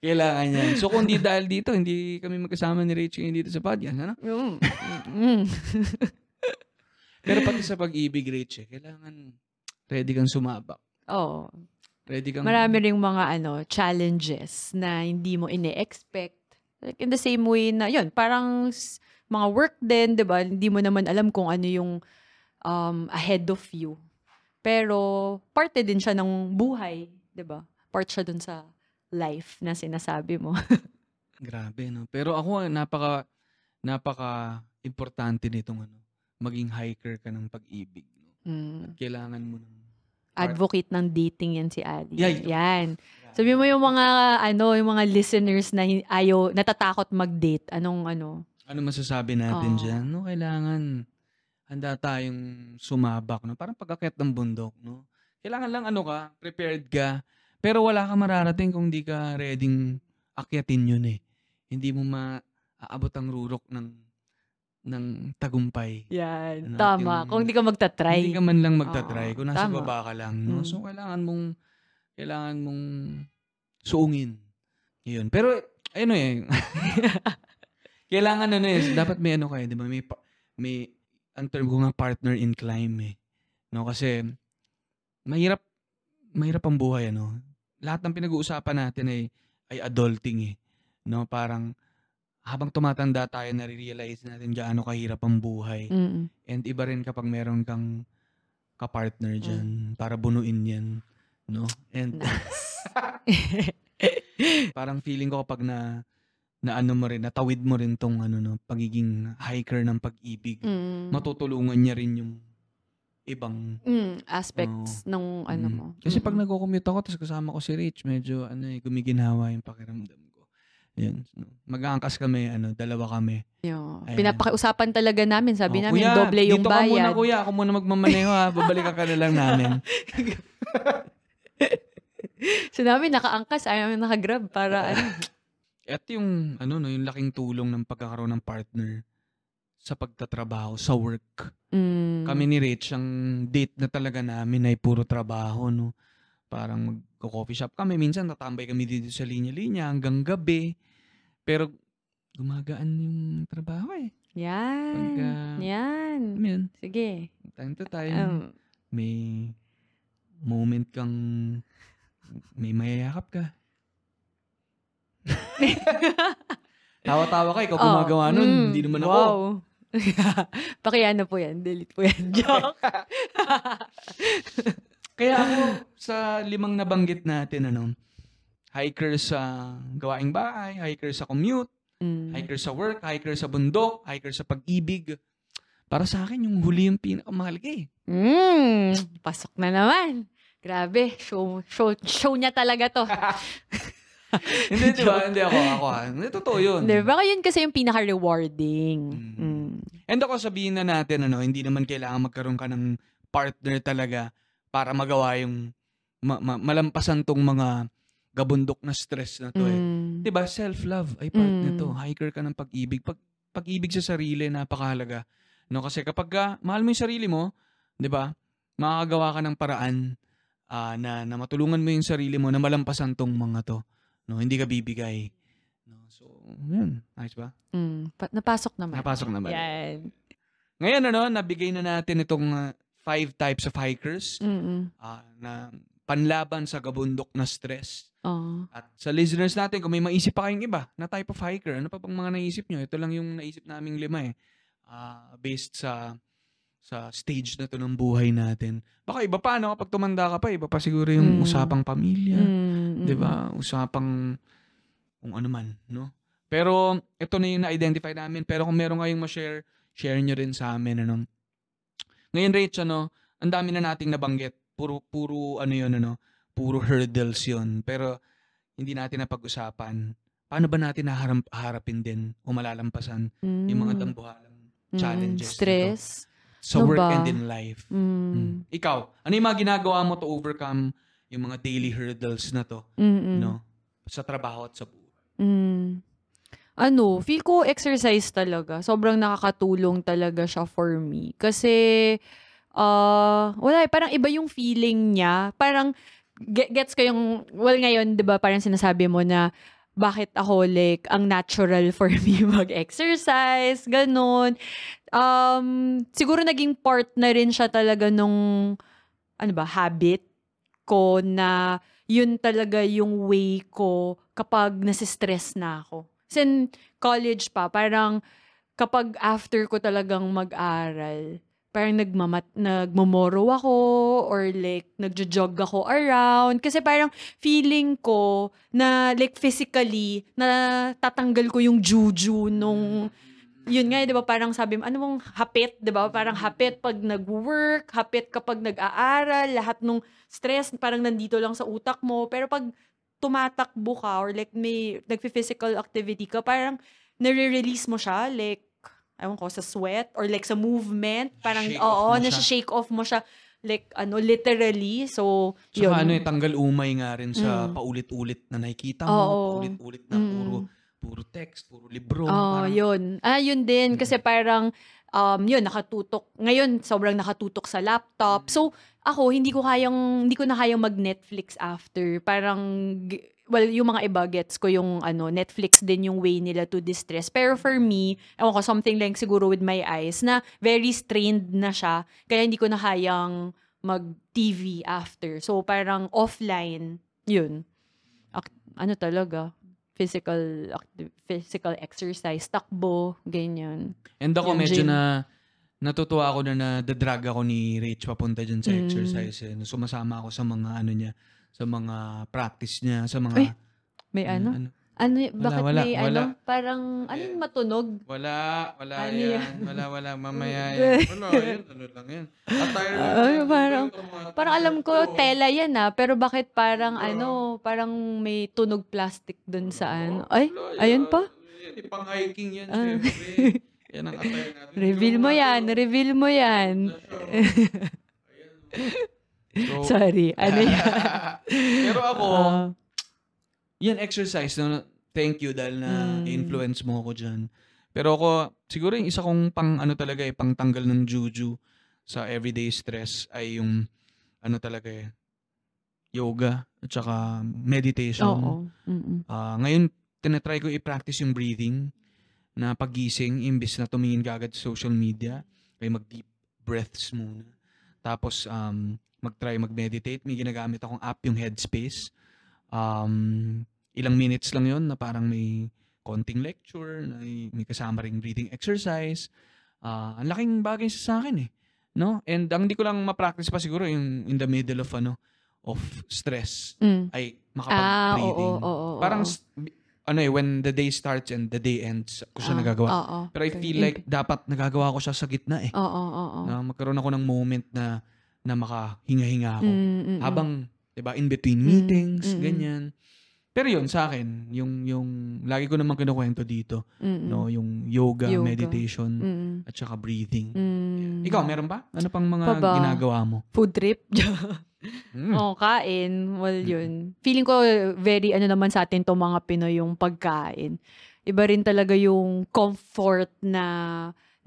Kailangan yan. So kung di dahil dito, hindi kami magkasama ni Rachel dito sa podcast, ano? Mm. Mm. Pero pati sa pag-ibig, Rachel, kailangan ready kang sumabak. Oo. Ready kang... Marami ring mga ano challenges na hindi mo ine-expect. Like in the same way na, yun, parang mga work din, di ba? Hindi mo naman alam kung ano yung um, ahead of you. Pero parte din siya ng buhay, di ba? Part siya dun sa life na sinasabi mo. Grabe, no? Pero ako, napaka, napaka importante nitong ano, maging hiker ka ng pag-ibig. No? Mm. Kailangan mo ng Advocate ng dating yan si Ali. Yeah, Yan. Sabi mo yung mga ano, yung mga listeners na ayaw natatakot mag-date. Anong ano? ano masasabi natin Oo. dyan? No, kailangan handa tayong sumabak, no? Parang pag-akit ng bundok, no? Kailangan lang ano ka, prepared ka, pero wala ka mararating kung di ka readyng akyatin yun eh. Hindi mo maaabot ang rurok ng ng tagumpay. Yan. Ano, Tama. yung- Kung hindi ka magta-try. Hindi ka man lang magta-try Oo, kung nasa tama. baba ka lang, no? Mm. So kailangan mong kailangan mong suungin. 'Yun. Pero ano eh kailangan ano eh dapat may ano kayo, 'di ba? May may ang term ko nga partner in climb eh. No kasi mahirap mahirap ang buhay ano. Lahat ng pinag-uusapan natin ay ay adulting eh. No, parang habang tumatanda tayo, nare-realize natin gaano kahirap ang buhay. Mm. And iba rin kapag meron kang kapartner dyan para bunuin yan. No? And Nice. parang feeling ko kapag na na ano mo rin, natawid mo rin tong ano no, pagiging hiker ng pag-ibig, Mm. matutulungan niya rin yung ibang Mm, aspects nung ano Mm. mo. Kasi pag Mm. nagko-commute ako tapos kasama ko si Rich, medyo ano eh, gumiginawa yung pakiramdam No? Mag-aangkas kami, ano, dalawa kami. Yo, Ayan. pinapakiusapan talaga namin. Sabi Oh, namin, kuya, doble yung dito ka muna, bayad. kuya. Ako muna magmamaneho ha. Babalikan ka na lang namin. So namin, nakaangkas. Ayaw namin nakagrab para ano. At yung, ano, no, yung laking tulong ng pagkakaroon ng partner sa pagtatrabaho, sa work. Mm. Kami ni Rich, ang date na talaga namin ay puro trabaho, no. Parang magko-coffee shop kami. Minsan natambay kami dito sa linya-linya hanggang gabi. Pero gumagaan yung trabaho eh. Yan. Pagka, Yan. mo yun, Sige. time to time, Um, may moment kang may mayayakap ka. Tawa-tawa ka, ikaw Oh, gumagawa nun. mm, Hindi naman ako. Wow. Pakiano po yan. Delete po yan. Joke. Kaya ako, sa limang nabanggit natin, ano, hiker sa gawaing bahay, hiker sa commute, Mm. hiker sa work, hiker sa bundok, hiker sa pag-ibig. Para sa akin, yung huli yung pinakamahalaga eh. Mm, pasok na naman. Grabe, show, show, show niya talaga to. Hindi, di ba? Hindi ako, ako ha. Hindi, totoo yun. Di ba? Yun kasi yung pinaka-rewarding. Mm. Mm. And ako sabihin na natin, ano, hindi naman kailangan magkaroon ka ng partner talaga para magawa yung ma- ma- malampasan tong mga gabundok na stress na to eh. Mm. 'Di ba? Self-love ay part Mm. nito. Hiker ka ng pag-ibig. Pag pag-ibig sa sarili napakahalaga. No kasi kapag ka, mahal mo 'yung sarili mo, 'di ba? Makakagawa ka ng paraan ah, na na matulungan mo 'yung sarili mo na malampasan tong mga to. No, hindi ka bibigay. No, so, yun. Nice ba? Mm. Pa- napasok naman. Napasok naman. Yan. Ngayon ano, nabigay na natin itong ah, five types of hikers Mm-mm. ah, na panlaban sa gabundok na stress. Oo. At sa listeners natin, kung may maisip pa kayong iba na type of hiker, ano pa bang mga naisip nyo? Ito lang yung naisip naming lima eh. Ah, based sa sa stage na to ng buhay natin. Baka iba pa, no? Kapag tumanda ka pa, iba pa siguro yung Mm. usapang pamilya. Mm, Di ba? Usapang kung ano man, no? Pero ito na yung na-identify namin. Pero kung meron kayong ma-share, share nyo rin sa amin. Ano? Ngayon, Rach, ano, ang dami na nating nabanggit. Puro, puro, ano yun, ano, puro hurdles yun. Pero hindi natin napag-usapan. Paano ba natin naharap, harapin din o malalampasan yung mga Mm. dambuhalang Mm. challenges Stress. sa Ano work ba? and in life? Mm. Mm. Ikaw, ano yung mga ginagawa mo to overcome yung mga daily hurdles na to, Mm-mm. no? Sa trabaho at sa buhay. Mm. Ano, feel ko exercise talaga. Sobrang nakakatulong talaga siya for me. Kasi, uh, wala eh, parang iba yung feeling niya. Parang, ge- gets ko yung, well ngayon, di ba, parang sinasabi mo na, bakit ako like, ang natural for me mag-exercise, ganun. Um, siguro naging part na rin siya talaga nung, ano ba, habit ko na yun talaga yung way ko kapag nasistress na ako. In college pa, parang kapag after ko talagang mag-aral, parang nagmamat, nagmomoro ako or like nagjo-jog ako around. Kasi parang feeling ko na like physically, na tatanggal ko yung juju nung yun nga, di ba, parang sabi mo, ano mong hapit, di ba? Parang hapit pag nag-work, hapit kapag nag-aaral, lahat nung stress parang nandito lang sa utak mo. Pero pag tumatakbo ka or like may nagfi-physical activity ka, parang nare-release mo siya, like, ewan ko, sa sweat or like sa movement. Parang, Shake oo, nasa-shake off mo siya. Like, ano, literally. So, yun. Tsaka ano eh, tanggal umay nga rin sa Mm. paulit-ulit na nakikita mo, Oo. paulit-ulit na Mm. puro puro text, puro libro. Oh, parang- yun. Ah, yun din. Kasi parang, um, yun, nakatutok. Ngayon, sobrang nakatutok sa laptop. So, ako, hindi ko kayang, hindi ko na kayang mag-Netflix after. Parang, g- well, yung mga iba gets ko yung, ano, Netflix din yung way nila to distress. Pero for me, ewan ko, something like siguro with my eyes, na very strained na siya. Kaya hindi ko na kayang mag-TV after. So, parang offline, yun. Ak- ano talaga, physical acti- physical exercise, takbo, ganyan. And ako Yung medyo gym. na natutuwa ako na na-drag ako ni Rach papunta dyan sa Mm. exercise. Eh. Sumasama ako sa mga ano niya, sa mga practice niya, sa mga... Ay, May ano? ano? Ano, y- bakit wala, may wala. ano? Parang, ano yung matunog? Wala, wala Ano yan. yan? Wala, wala. Mamaya yan. Wala yan. Ano lang yan. Attire lang Ay, yan. parang- Parang alam ko, yan. tela yan ah. Pero bakit parang Oo. ano, parang may tunog plastic dun sa ano? Ay, Wala ayun yan. pa? Yan, Pang hiking yan, Ah. syempre. Yan ang attire natin. Reveal mo yan, reveal mo yan. So, Sorry, ano yan? Pero ako, Ah, yan exercise no thank you dahil na Mm. influence mo ako diyan pero ako siguro yung isa kong pang ano talaga eh pang tanggal ng juju sa everyday stress ay yung ano talaga eh yoga at saka meditation oo. Mm-mm. Ah, ngayon tinatry ko i-practice yung breathing na pagising imbis na tumingin ka agad sa social media ay mag deep breaths muna tapos um mag-try mag-meditate may ginagamit akong app yung Headspace Um, ilang minutes lang yon na parang may konting lecture, na may, may kasama ring breathing exercise. Ah, ang laking bagay sa akin eh. No? And ang hindi ko lang ma-practice pa siguro yung in the middle of ano of stress Mm. ay Ah, oo, makapag-breathing. oo, oo, Parang ano eh when the day starts and the day ends ko siya Ah, nagagawa. Oo. Pero I feel like dapat nagagawa ko siya sa gitna eh. Oo, oo, oo. Na magkaroon ako ng moment na na makahinga-hinga ako. Mm, mm, mm. Habang 'di ba in between meetings, mm, mm. ganyan. Pero yun sa akin, yung yung lagi ko naman kinukuwento dito, Mm, mm. no, yung yoga, Yoga. meditation Mm, at saka breathing. mm. Ikaw, meron ba? Ano pang mga Pa ginagawa mo? Food trip? Mm. Oo, kain. Well, yun. Feeling ko very ano naman sa atin to mga Pinoy yung pagkain. Iba rin talaga yung comfort na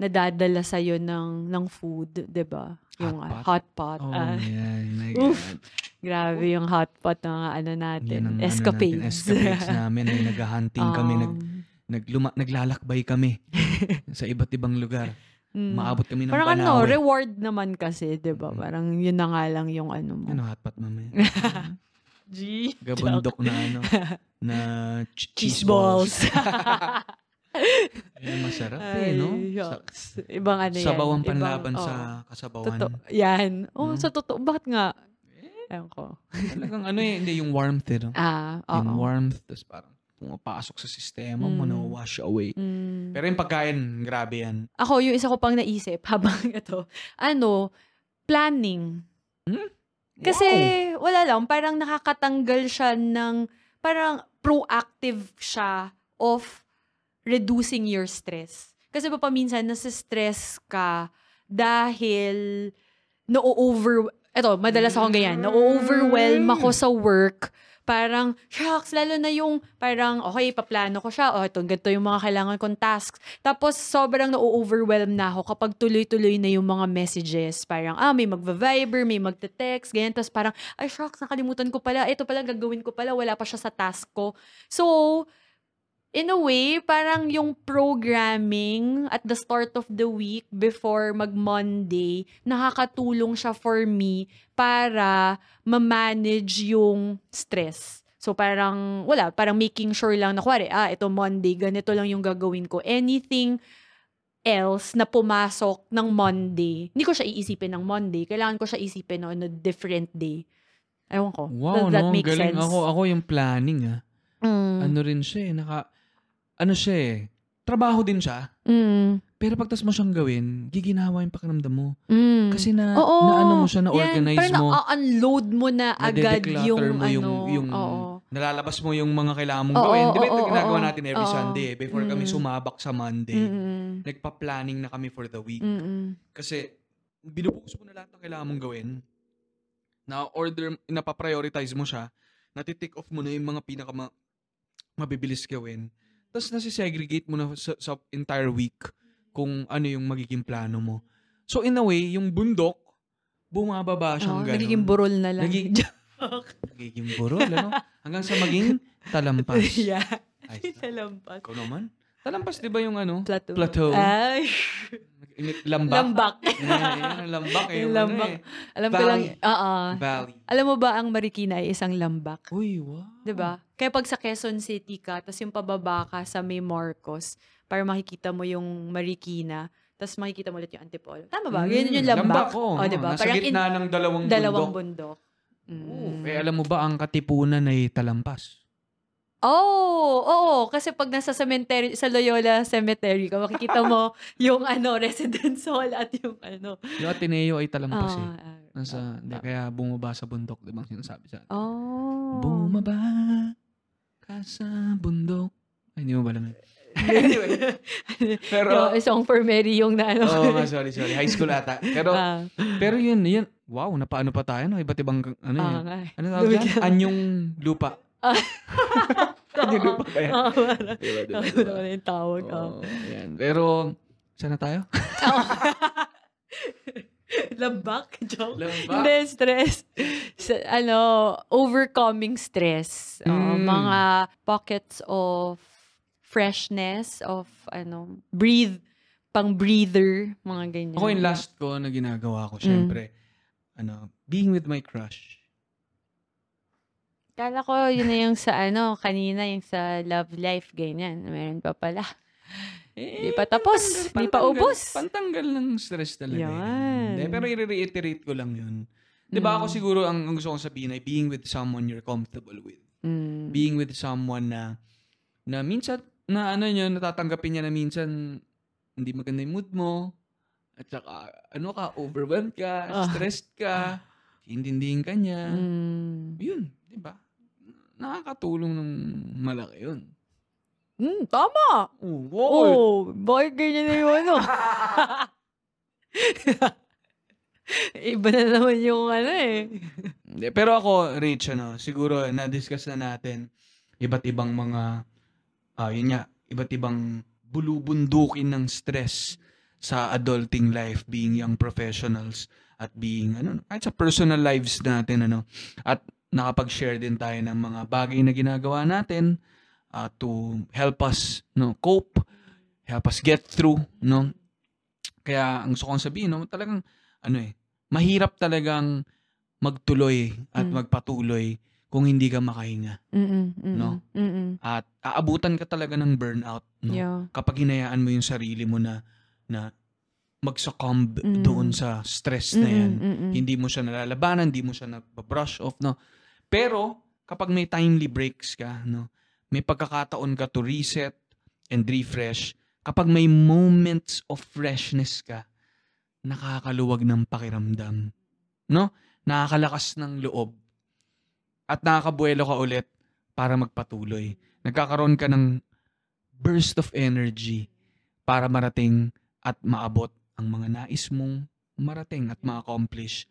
nadadala sa ng ng food, 'di ba? Yung Hot ah, pot? hot pot. Oh, Ah, yeah. my Oof. God. grabe yung hot pot ng ano natin. Ang ano escapades. natin, escapades namin. Ay, naghahunting kami, nag, Um, nagluma, naglalakbay kami sa iba't ibang lugar. mm. Maabot kami ng Parang ano, Banawe. reward naman kasi, 'di ba? Mm. Parang yun na nga lang yung ano mo. Ano hotpot mamaya? G. Gabundok na ano, na ch- Cheese balls. Masarap eh, no? Ay, Sa, shucks. Ibang ano yan. sabaw ang ibang- panlaban oo. sa kasabawan. Totoo. Yan. Oh, Mm. sa totoo. Bakit nga? Ewan ko. Talagang ano eh, hindi, yung warmth eh, no? Ah, Yung oo. warmth, tapos parang pumapasok sa sistema mo, Mm. na wash away. Mm. Pero yung pagkain, grabe yan. Ako, yung isa ko pang naisip habang ito, ano, planning. Kasi, wala lang, parang nakakatanggal siya ng, parang proactive siya of reducing your stress. Kasi pa paminsan, nasa stress ka dahil no-over, eto, madalas akong ganyan, no-overwhelm ako sa work, parang, shucks, lalo na yung, parang, okay, paplano ko siya, oh, ito, ganito yung mga kailangan kong tasks. Tapos, sobrang na-overwhelm na ako kapag tuloy-tuloy na yung mga messages. Parang, ah, may magva-viber, may magte-text, ganyan. Tapos parang, ay, shucks, nakalimutan ko pala. Ito pala, gagawin ko pala. Wala pa siya sa task ko. So, in a way, parang yung programming at the start of the week before mag-Monday, nakakatulong siya for me para ma-manage yung stress. So parang, wala, parang making sure lang na, kuwari, ah, ito Monday, ganito lang yung gagawin ko. Anything else na pumasok ng Monday, hindi ko siya iisipin ng Monday. Kailangan ko siya isipin on a different day. Ewan ko. Wow, Does that no? make Galing. sense? Ako, ako yung planning, ah. Mm. Ano rin siya eh, naka, ano siya eh, trabaho din siya. Mm. Pero pag tas mo siyang gawin, giginawa yung pakiramdam mo. Mm. Kasi na, Oo. na ano mo siya, na-organize parang mo. na-unload mo na agad yung, mo yung, ano, yung oo. nalalabas mo yung mga kailangan mong Oo, gawin. Di ba ito ginagawa natin every Oo. Sunday eh, before kami Mm. sumabak sa Monday. Mm-mm. Nagpa-planning na kami for the week. Mm-mm. Kasi binubukas mo na lahat ng kailangan mong gawin. Na order, napaprioritize mo siya. Natitick off mo na yung mga pinaka ma- mabibilis gawin. Tapos nasi-segregate mo na sa, sa entire week kung ano yung magiging plano mo. So in a way, yung bundok, bumababa siyang Oo, ganun. nagiging burol na lang. Naging, nagiging burol, ano? Hanggang sa maging talampas. yeah. Ay, Talampas. ikaw naman. Talampas, di ba yung ano? Plateau. Plateau. Ay. Lambak. Lambak. Ang lambak eh. Yung Yung lambak. Ano, eh. Alam ko lang, Valley. oo. Valley. Alam mo ba ang Marikina ay isang lambak? Uy, wow. 'Di ba? Kaya pag sa Quezon City ka, tapos yung pababa ka sa May Marcos, para makikita mo yung Marikina, tapos makikita mo ulit yung Antipolo. Tama ba? Mm, Yun yung lambak. oh. O, 'di ba? Nasa Parang gitna ng dalawang dalawang bundok. bundok. Oo. Mm. Eh, alam mo ba ang katipunan ay talampas? Oh, oo. Kasi pag nasa cemetery, sa Loyola Cemetery ka, makikita mo yung ano, residence hall at yung ano. Yung Ateneo ay talampas eh. ah, ah, Nasa, di, ah. kaya bumaba sa bundok, di ba ang sinasabi sa atin? Oh. Bumaba ka sa bundok. Ay, hindi mo ba alam yun? anyway. Pero, Yung song for Mary yung na ano. oh, sorry, sorry. High school ata. Pero, Ah, pero yun, yun. Wow, napaano pa tayo, no? Iba't ibang, ano yun? nga. Ano tawag yan? Anyong lupa. Ah. Anyong lupa ba yan? Oo, parang- Diba, diba, Ano diba? naman yung tawag. oh. Oo, yan. Pero, saan na tayo? Lambak? Joke. Lambak? Hindi, stress. Sa, ano, overcoming stress. Mm. mga pockets of freshness, of, ano, breathe, pang breather, mga ganyan. Ako yung last ko na ginagawa Mm. ko, syempre, ano, being with my crush. Kala ko yun na yung sa ano, kanina yung sa love life, ganyan. Meron pa pala. Eh, Di pa tapos, di pa ubos. Pantanggal ng stress talaga. Yan. eh. Hindi, pero i-reiterate ko lang yun. Di ba ako Mm. siguro, ang, ang gusto kong sabihin ay being with someone you're comfortable with. Mm. Being with someone na, na minsan, na ano nyo, natatanggapin niya na minsan, hindi maganda yung mood mo, at saka, ano ka, overwhelmed ka, Ah. stressed ka, intindihin ka niya. Mm. Yun, di ba? Nakakatulong ng malaki yun. Mm, tama. Oh, Oh, bakit ganyan na yung ano? Iba na naman yung ano eh. Hindi, pero ako, Rich, ano, siguro na-discuss na natin iba't ibang mga, ah yun nga, iba't ibang bulubundukin ng stress sa adulting life, being young professionals, at being, ano, kahit sa personal lives natin, ano, at nakapag-share din tayo ng mga bagay na ginagawa natin ah, to help us, no, cope, help us get through, no. Kaya, ang gusto kong sabihin, no, talagang, ano eh, mahirap talagang magtuloy at Mm. magpatuloy kung hindi ka makahinga. Mm-mm, mm-mm, No? mm-mm. At aabutan ka talaga ng burnout no? Yeah. kapag hinayaan mo yung sarili mo na na mag-succumb Mm. doon sa stress na yan. Mm-mm, mm-mm. Hindi mo siya nalalabanan, hindi mo siya nababrush off, no? Pero, kapag may timely breaks ka, no? May pagkakataon ka to reset and refresh. Kapag may moments of freshness ka, nakakaluwag ng pakiramdam. No? Nakakalakas ng loob. At nakakabuelo ka ulit para magpatuloy. Nagkakaroon ka ng burst of energy para marating at maabot ang mga nais mong marating at ma-accomplish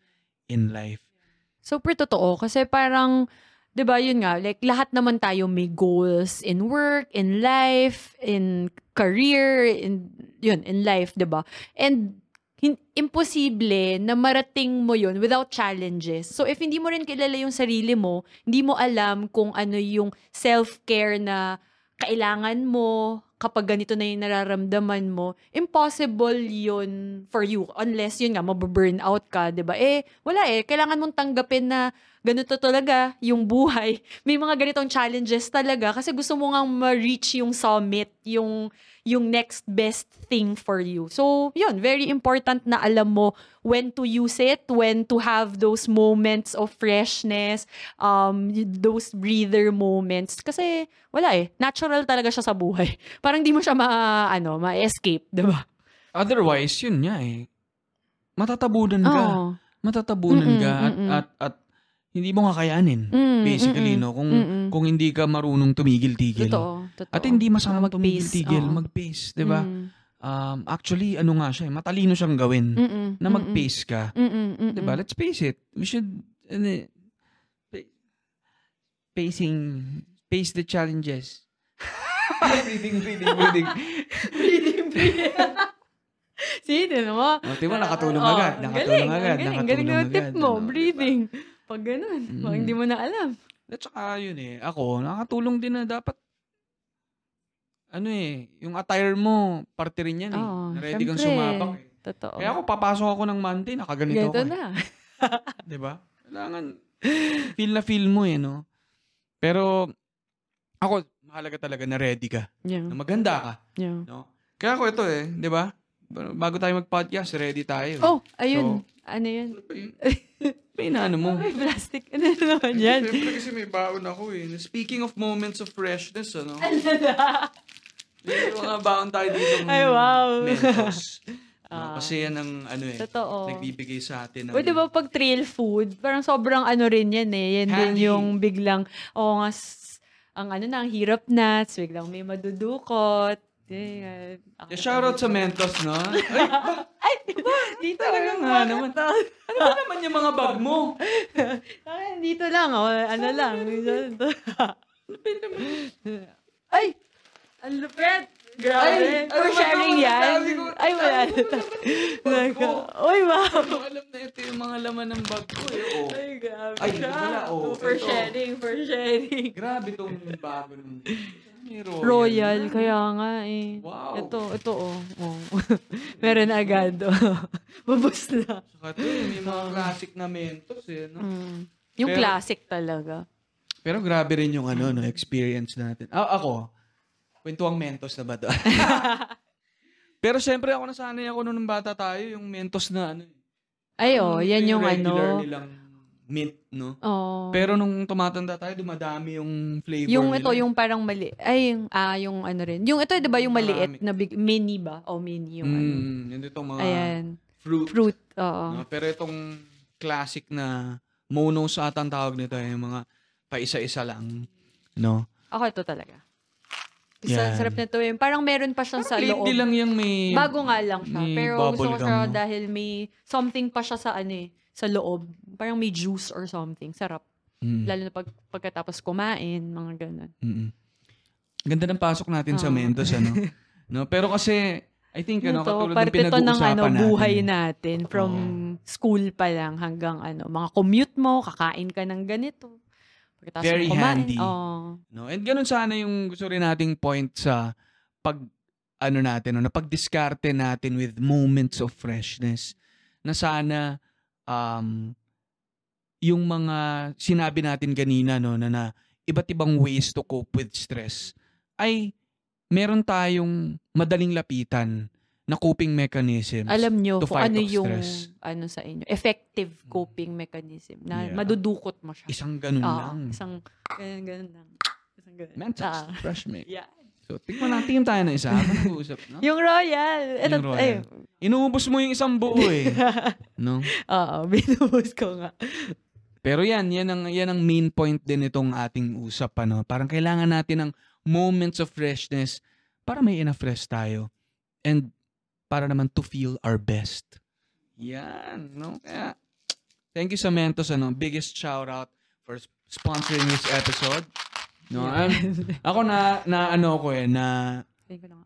in life. Super totoo. Kasi parang, di ba yun nga, like lahat naman tayo may goals in work, in life, in career, in, yun, in life, di ba? And hin- imposible na marating mo yun without challenges. So if hindi mo rin kilala yung sarili mo, hindi mo alam kung ano yung self-care na kailangan mo kapag ganito na yung nararamdaman mo, impossible yun for you. Unless yun nga, mababurn out ka, ba Eh, wala eh. Kailangan mong tanggapin na ganito talaga yung buhay. May mga ganitong challenges talaga kasi gusto mo nga ma-reach yung summit, yung yung next best thing for you. So, yun, very important na alam mo when to use it, when to have those moments of freshness, um, those breather moments. Kasi, wala eh. Natural talaga siya sa buhay. Parang di mo siya ma, ano, ma-escape, ba? Otherwise, yun nga eh. Matatabunan ka. Oo. Matatabunan Mm-mm, ka at, mm-mm. at, at hindi mo kakayanin. Mm, Basically, mm-mm, no? Kung, mm-mm. kung hindi ka marunong tumigil-tigil. Totoo, totoo. At hindi masama Mag-pace, tumigil-tigil, oo. mag-pace, di ba? Mm. Um, actually, ano nga siya, eh, matalino siyang gawin Mm-mm, na mag-pace ka. Di ba? Let's pace it. We should, pa- pacing, pace the challenges. breathing, breathing, breathing. breathing, breathing. Sino mo? O, di ba, nakatulong Oh, agad. ang Nakatulong galing, agad. Ang galing, nakatulong galing na tip agad, mo. ano, breathing. Pag ganun, pag Mm. hindi mo na alam. At saka yun eh, ako, nakatulong din na dapat, ano eh, yung attire mo, parte rin yan eh. Oo, Na ready kang syempre. sumabak eh. Totoo. Kaya ako, papasok ako ng Monday, nakaganito Ganito ako. na. Eh. Di ba? Kailangan, feel na feel mo eh, no? Pero, ako, mahalaga talaga na ready ka. Yeah, Na maganda ka, yeah. no? Kaya ako ito eh, di ba? Bago tayo mag-podcast, ready tayo. Oh, ayun. ano yun? Ano yun? May inaano mo. Ay, plastic. Ano naman yan? Siyempre kasi may baon ako eh. Speaking of moments of freshness, ano? May mga baon tayo dito. Ay, wow. Mentos. Ah. kasi yan ang ano eh. Totoo. Nagbibigay sa atin ng... O, di ba pag trail food, parang sobrang ano rin yan eh. Yan din yung biglang, oo nga, s- ang ano na, ang hirap na, biglang may madudukot. Eh, Yeah, shoutout sa Mentos, no? Ay, Ay, dito. talaga nga naman. ano ba naman yung mga bag mo? Ay, dito lang, oh, ano lang. Dito. Ay! Ang lupit! Grabe. Ay, For ano ba sharing yan. Sabi ko, Ay, wala. sabi ko, bag ko. Uy, wow. Ano, alam na ito yung mga laman ng bag ko eh. Oh. Ay, grabe. Ay, siya. wala, oh. For Ito. sharing, for sharing. Grabe tong bago ng... Royal. Royal, kaya nga eh. Wow. Ito, ito oh. oh. Meron na agad oh. Bubus na. Saka ito, eh, may mga classic na Mentos eh. No? Mm. Yung Pero- classic talaga. Pero grabe rin yung ano, no, experience natin. Ah, ako, kwentuang Mentos na ba to? Pero syempre ako nasanay ako nung bata tayo, yung Mentos na ano. Ay, oh, yan yung regular ano. nilang mint, no? Oh. Pero nung tumatanda tayo, dumadami yung flavor yung nila. ito, yung parang mali. Ay, yung, ah, yung ano rin. Yung ito, di ba, yung maliit Marami. na big, mini ba? O mini yung ano. Mm, yun itong mga Ayan. fruit. Fruit. Oo. no? Pero itong classic na monos ata ang tawag nito, eh, yung mga paisa-isa lang. No? Ako ito talaga. Yan. sarap nito yun. Parang meron pa siya sa loob. Lately lang yung may... Bago nga lang siya. may Pero gusto ko bubble siya gum, dahil may something pa siya sa ano eh, sa loob. Parang may juice or something. Sarap. Mm. Lalo na pag, pagkatapos kumain, mga ganun. Mm-mm. Ganda ng pasok natin sa Oo. Mentos, ano? no? Pero kasi, I think, ano, Ito, katulad ng parte to ng pinag-uusapan ano, natin. buhay natin. From school pa lang hanggang ano, mga commute mo, kakain ka ng ganito. Pagkatapos Very kumain. handy. Oo. No? And ganun sana yung gusto rin nating point sa pag ano natin, no, na pagdiskarte natin with moments of freshness na sana um, yung mga sinabi natin kanina no na, na iba't ibang ways to cope with stress ay meron tayong madaling lapitan na coping mechanisms. Alam nyo to kung fight ano off yung stress. ano sa inyo, effective coping mechanism na Yeah. madudukot mo siya. Isang ganun Oo, lang. isang ganun, ganun lang. Isang ganun. Mentos, Ah. fresh milk. Yeah. So, tingnan natin tayo na isa. Habang nag-uusap, no? Yung Royal. Ito, Yung Royal. Ay, Inuubos mo yung isang buo eh. no? oo, binuhos ko nga. Pero yan, yan ang, yan ang main point din itong ating usap. Ano? Parang kailangan natin ng moments of freshness para may enough rest tayo. And para naman to feel our best. Yan. No? Kaya, thank you sa Mentos. Ano? Biggest shout out for sp- sponsoring this episode. No? And ako na, na ano ko eh, na na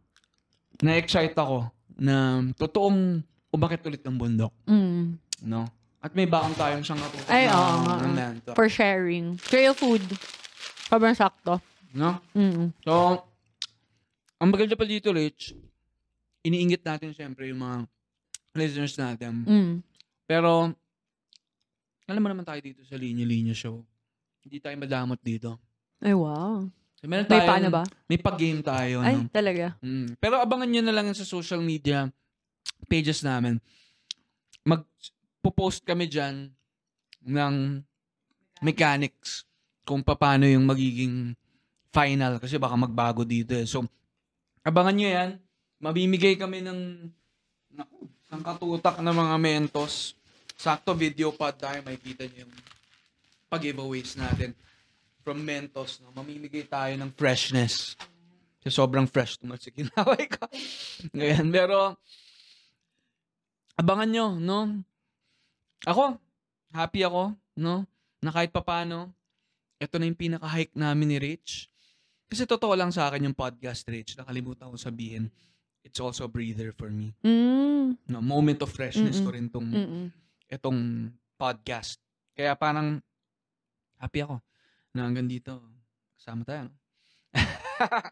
na-excite ako na totoong umakit ulit ng bundok. Mm. No? At may baon tayong siyang natutunan Ay, oo nga. ng Mentos. For sharing. Trail food. Sobrang sakto. No? Mm. So, ang maganda pa dito, Rich, iniingit natin siyempre yung mga listeners natin. Mm. Pero, alam mo naman tayo dito sa Linya Linya Show. Hindi tayo madamot dito. Ay, wow. So, meron May paano ba? May pag-game tayo. Ay, no? talaga. Mm. Pero abangan nyo na lang sa social media pages namin. Mag-post kami dyan ng mechanics kung paano yung magiging final kasi baka magbago dito eh. So, abangan nyo yan. Mamimigay kami ng naku, ng katutak na mga mentos. Sakto video pod tayo. Makikita nyo yung pag-giveaways natin from Mentos. No? Mamimigay tayo ng freshness. Kasi sobrang fresh naman sa kinaway ko. Ngayon, pero abangan nyo, no? Ako, happy ako, no? Na kahit papano, ito na yung pinaka-hike namin ni Rich. Kasi totoo lang sa akin yung podcast, Rich. Nakalimutan ko sabihin. It's also a breather for me. Mm. No, moment of freshness Mm-mm. ko rin tong, Mm-mm. itong podcast. Kaya parang happy ako na hanggang dito kasama tayo. No?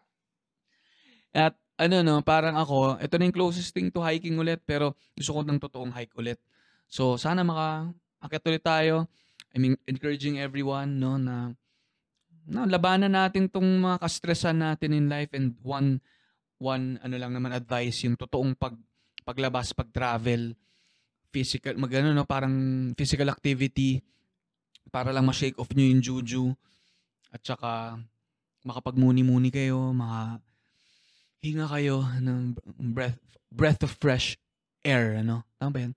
At ano no, parang ako, ito na yung closest thing to hiking ulit pero gusto ko ng totoong hike ulit. So sana maka akit ulit tayo. I mean, encouraging everyone no na no, labanan natin tong mga kastresan natin in life and one one ano lang naman advice yung totoong pag paglabas, pag-travel, physical, magano no, parang physical activity para lang ma-shake off nyo yung juju at saka makapagmuni-muni kayo, maka hinga kayo ng breath breath of fresh air, ano? Tama ba yan?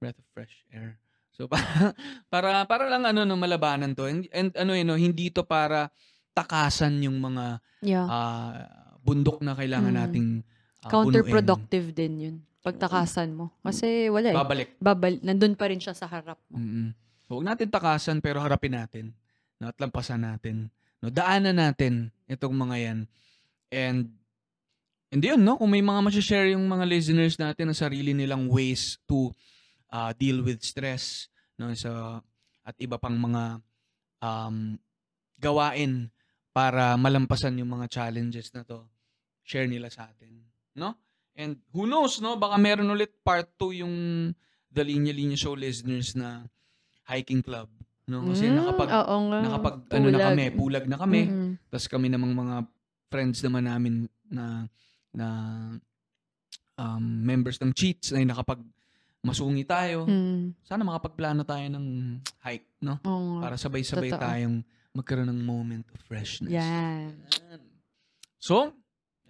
Breath of fresh air. So para para para lang ano no malabanan to. And, and ano yun, no, hindi to para takasan yung mga Yeah. ah, bundok na kailangan Mm. nating ah, Counterproductive din yun. Pagtakasan mo. Kasi wala eh. Babalik. Babal, nandun pa rin siya sa harap mo. Mm. Huwag natin takasan pero harapin natin. No, at lampasan natin. No, daanan natin itong mga yan. And and yun, no, kung may mga ma-share yung mga listeners natin ng sarili nilang ways to uh, deal with stress, no, sa at iba pang mga um, gawain para malampasan yung mga challenges na to, share nila sa atin, no? And who knows, no? Baka meron ulit part 2 yung The Linya Linya Show listeners na hiking club, No? Kasi Mm, nakapag, oo nga. nakapag ano na kami, pulag na kami. Mm-mm. Tapos kami namang mga friends naman namin na na um, members ng Cheats ay nakapag masungi tayo. Mm. Sana makapagplano tayo ng hike, no? Oo. Para sabay-sabay Totoo. tayong magkaroon ng moment of freshness. Yan. So,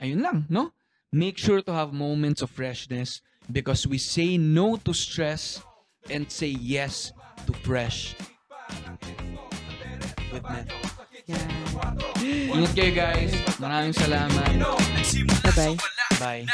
ayun lang, no? Make sure to have moments of freshness because we say no to stress and say yes to fresh. With men. Yan. Ingat kayo guys. Maraming salamat. Bye-bye. Bye.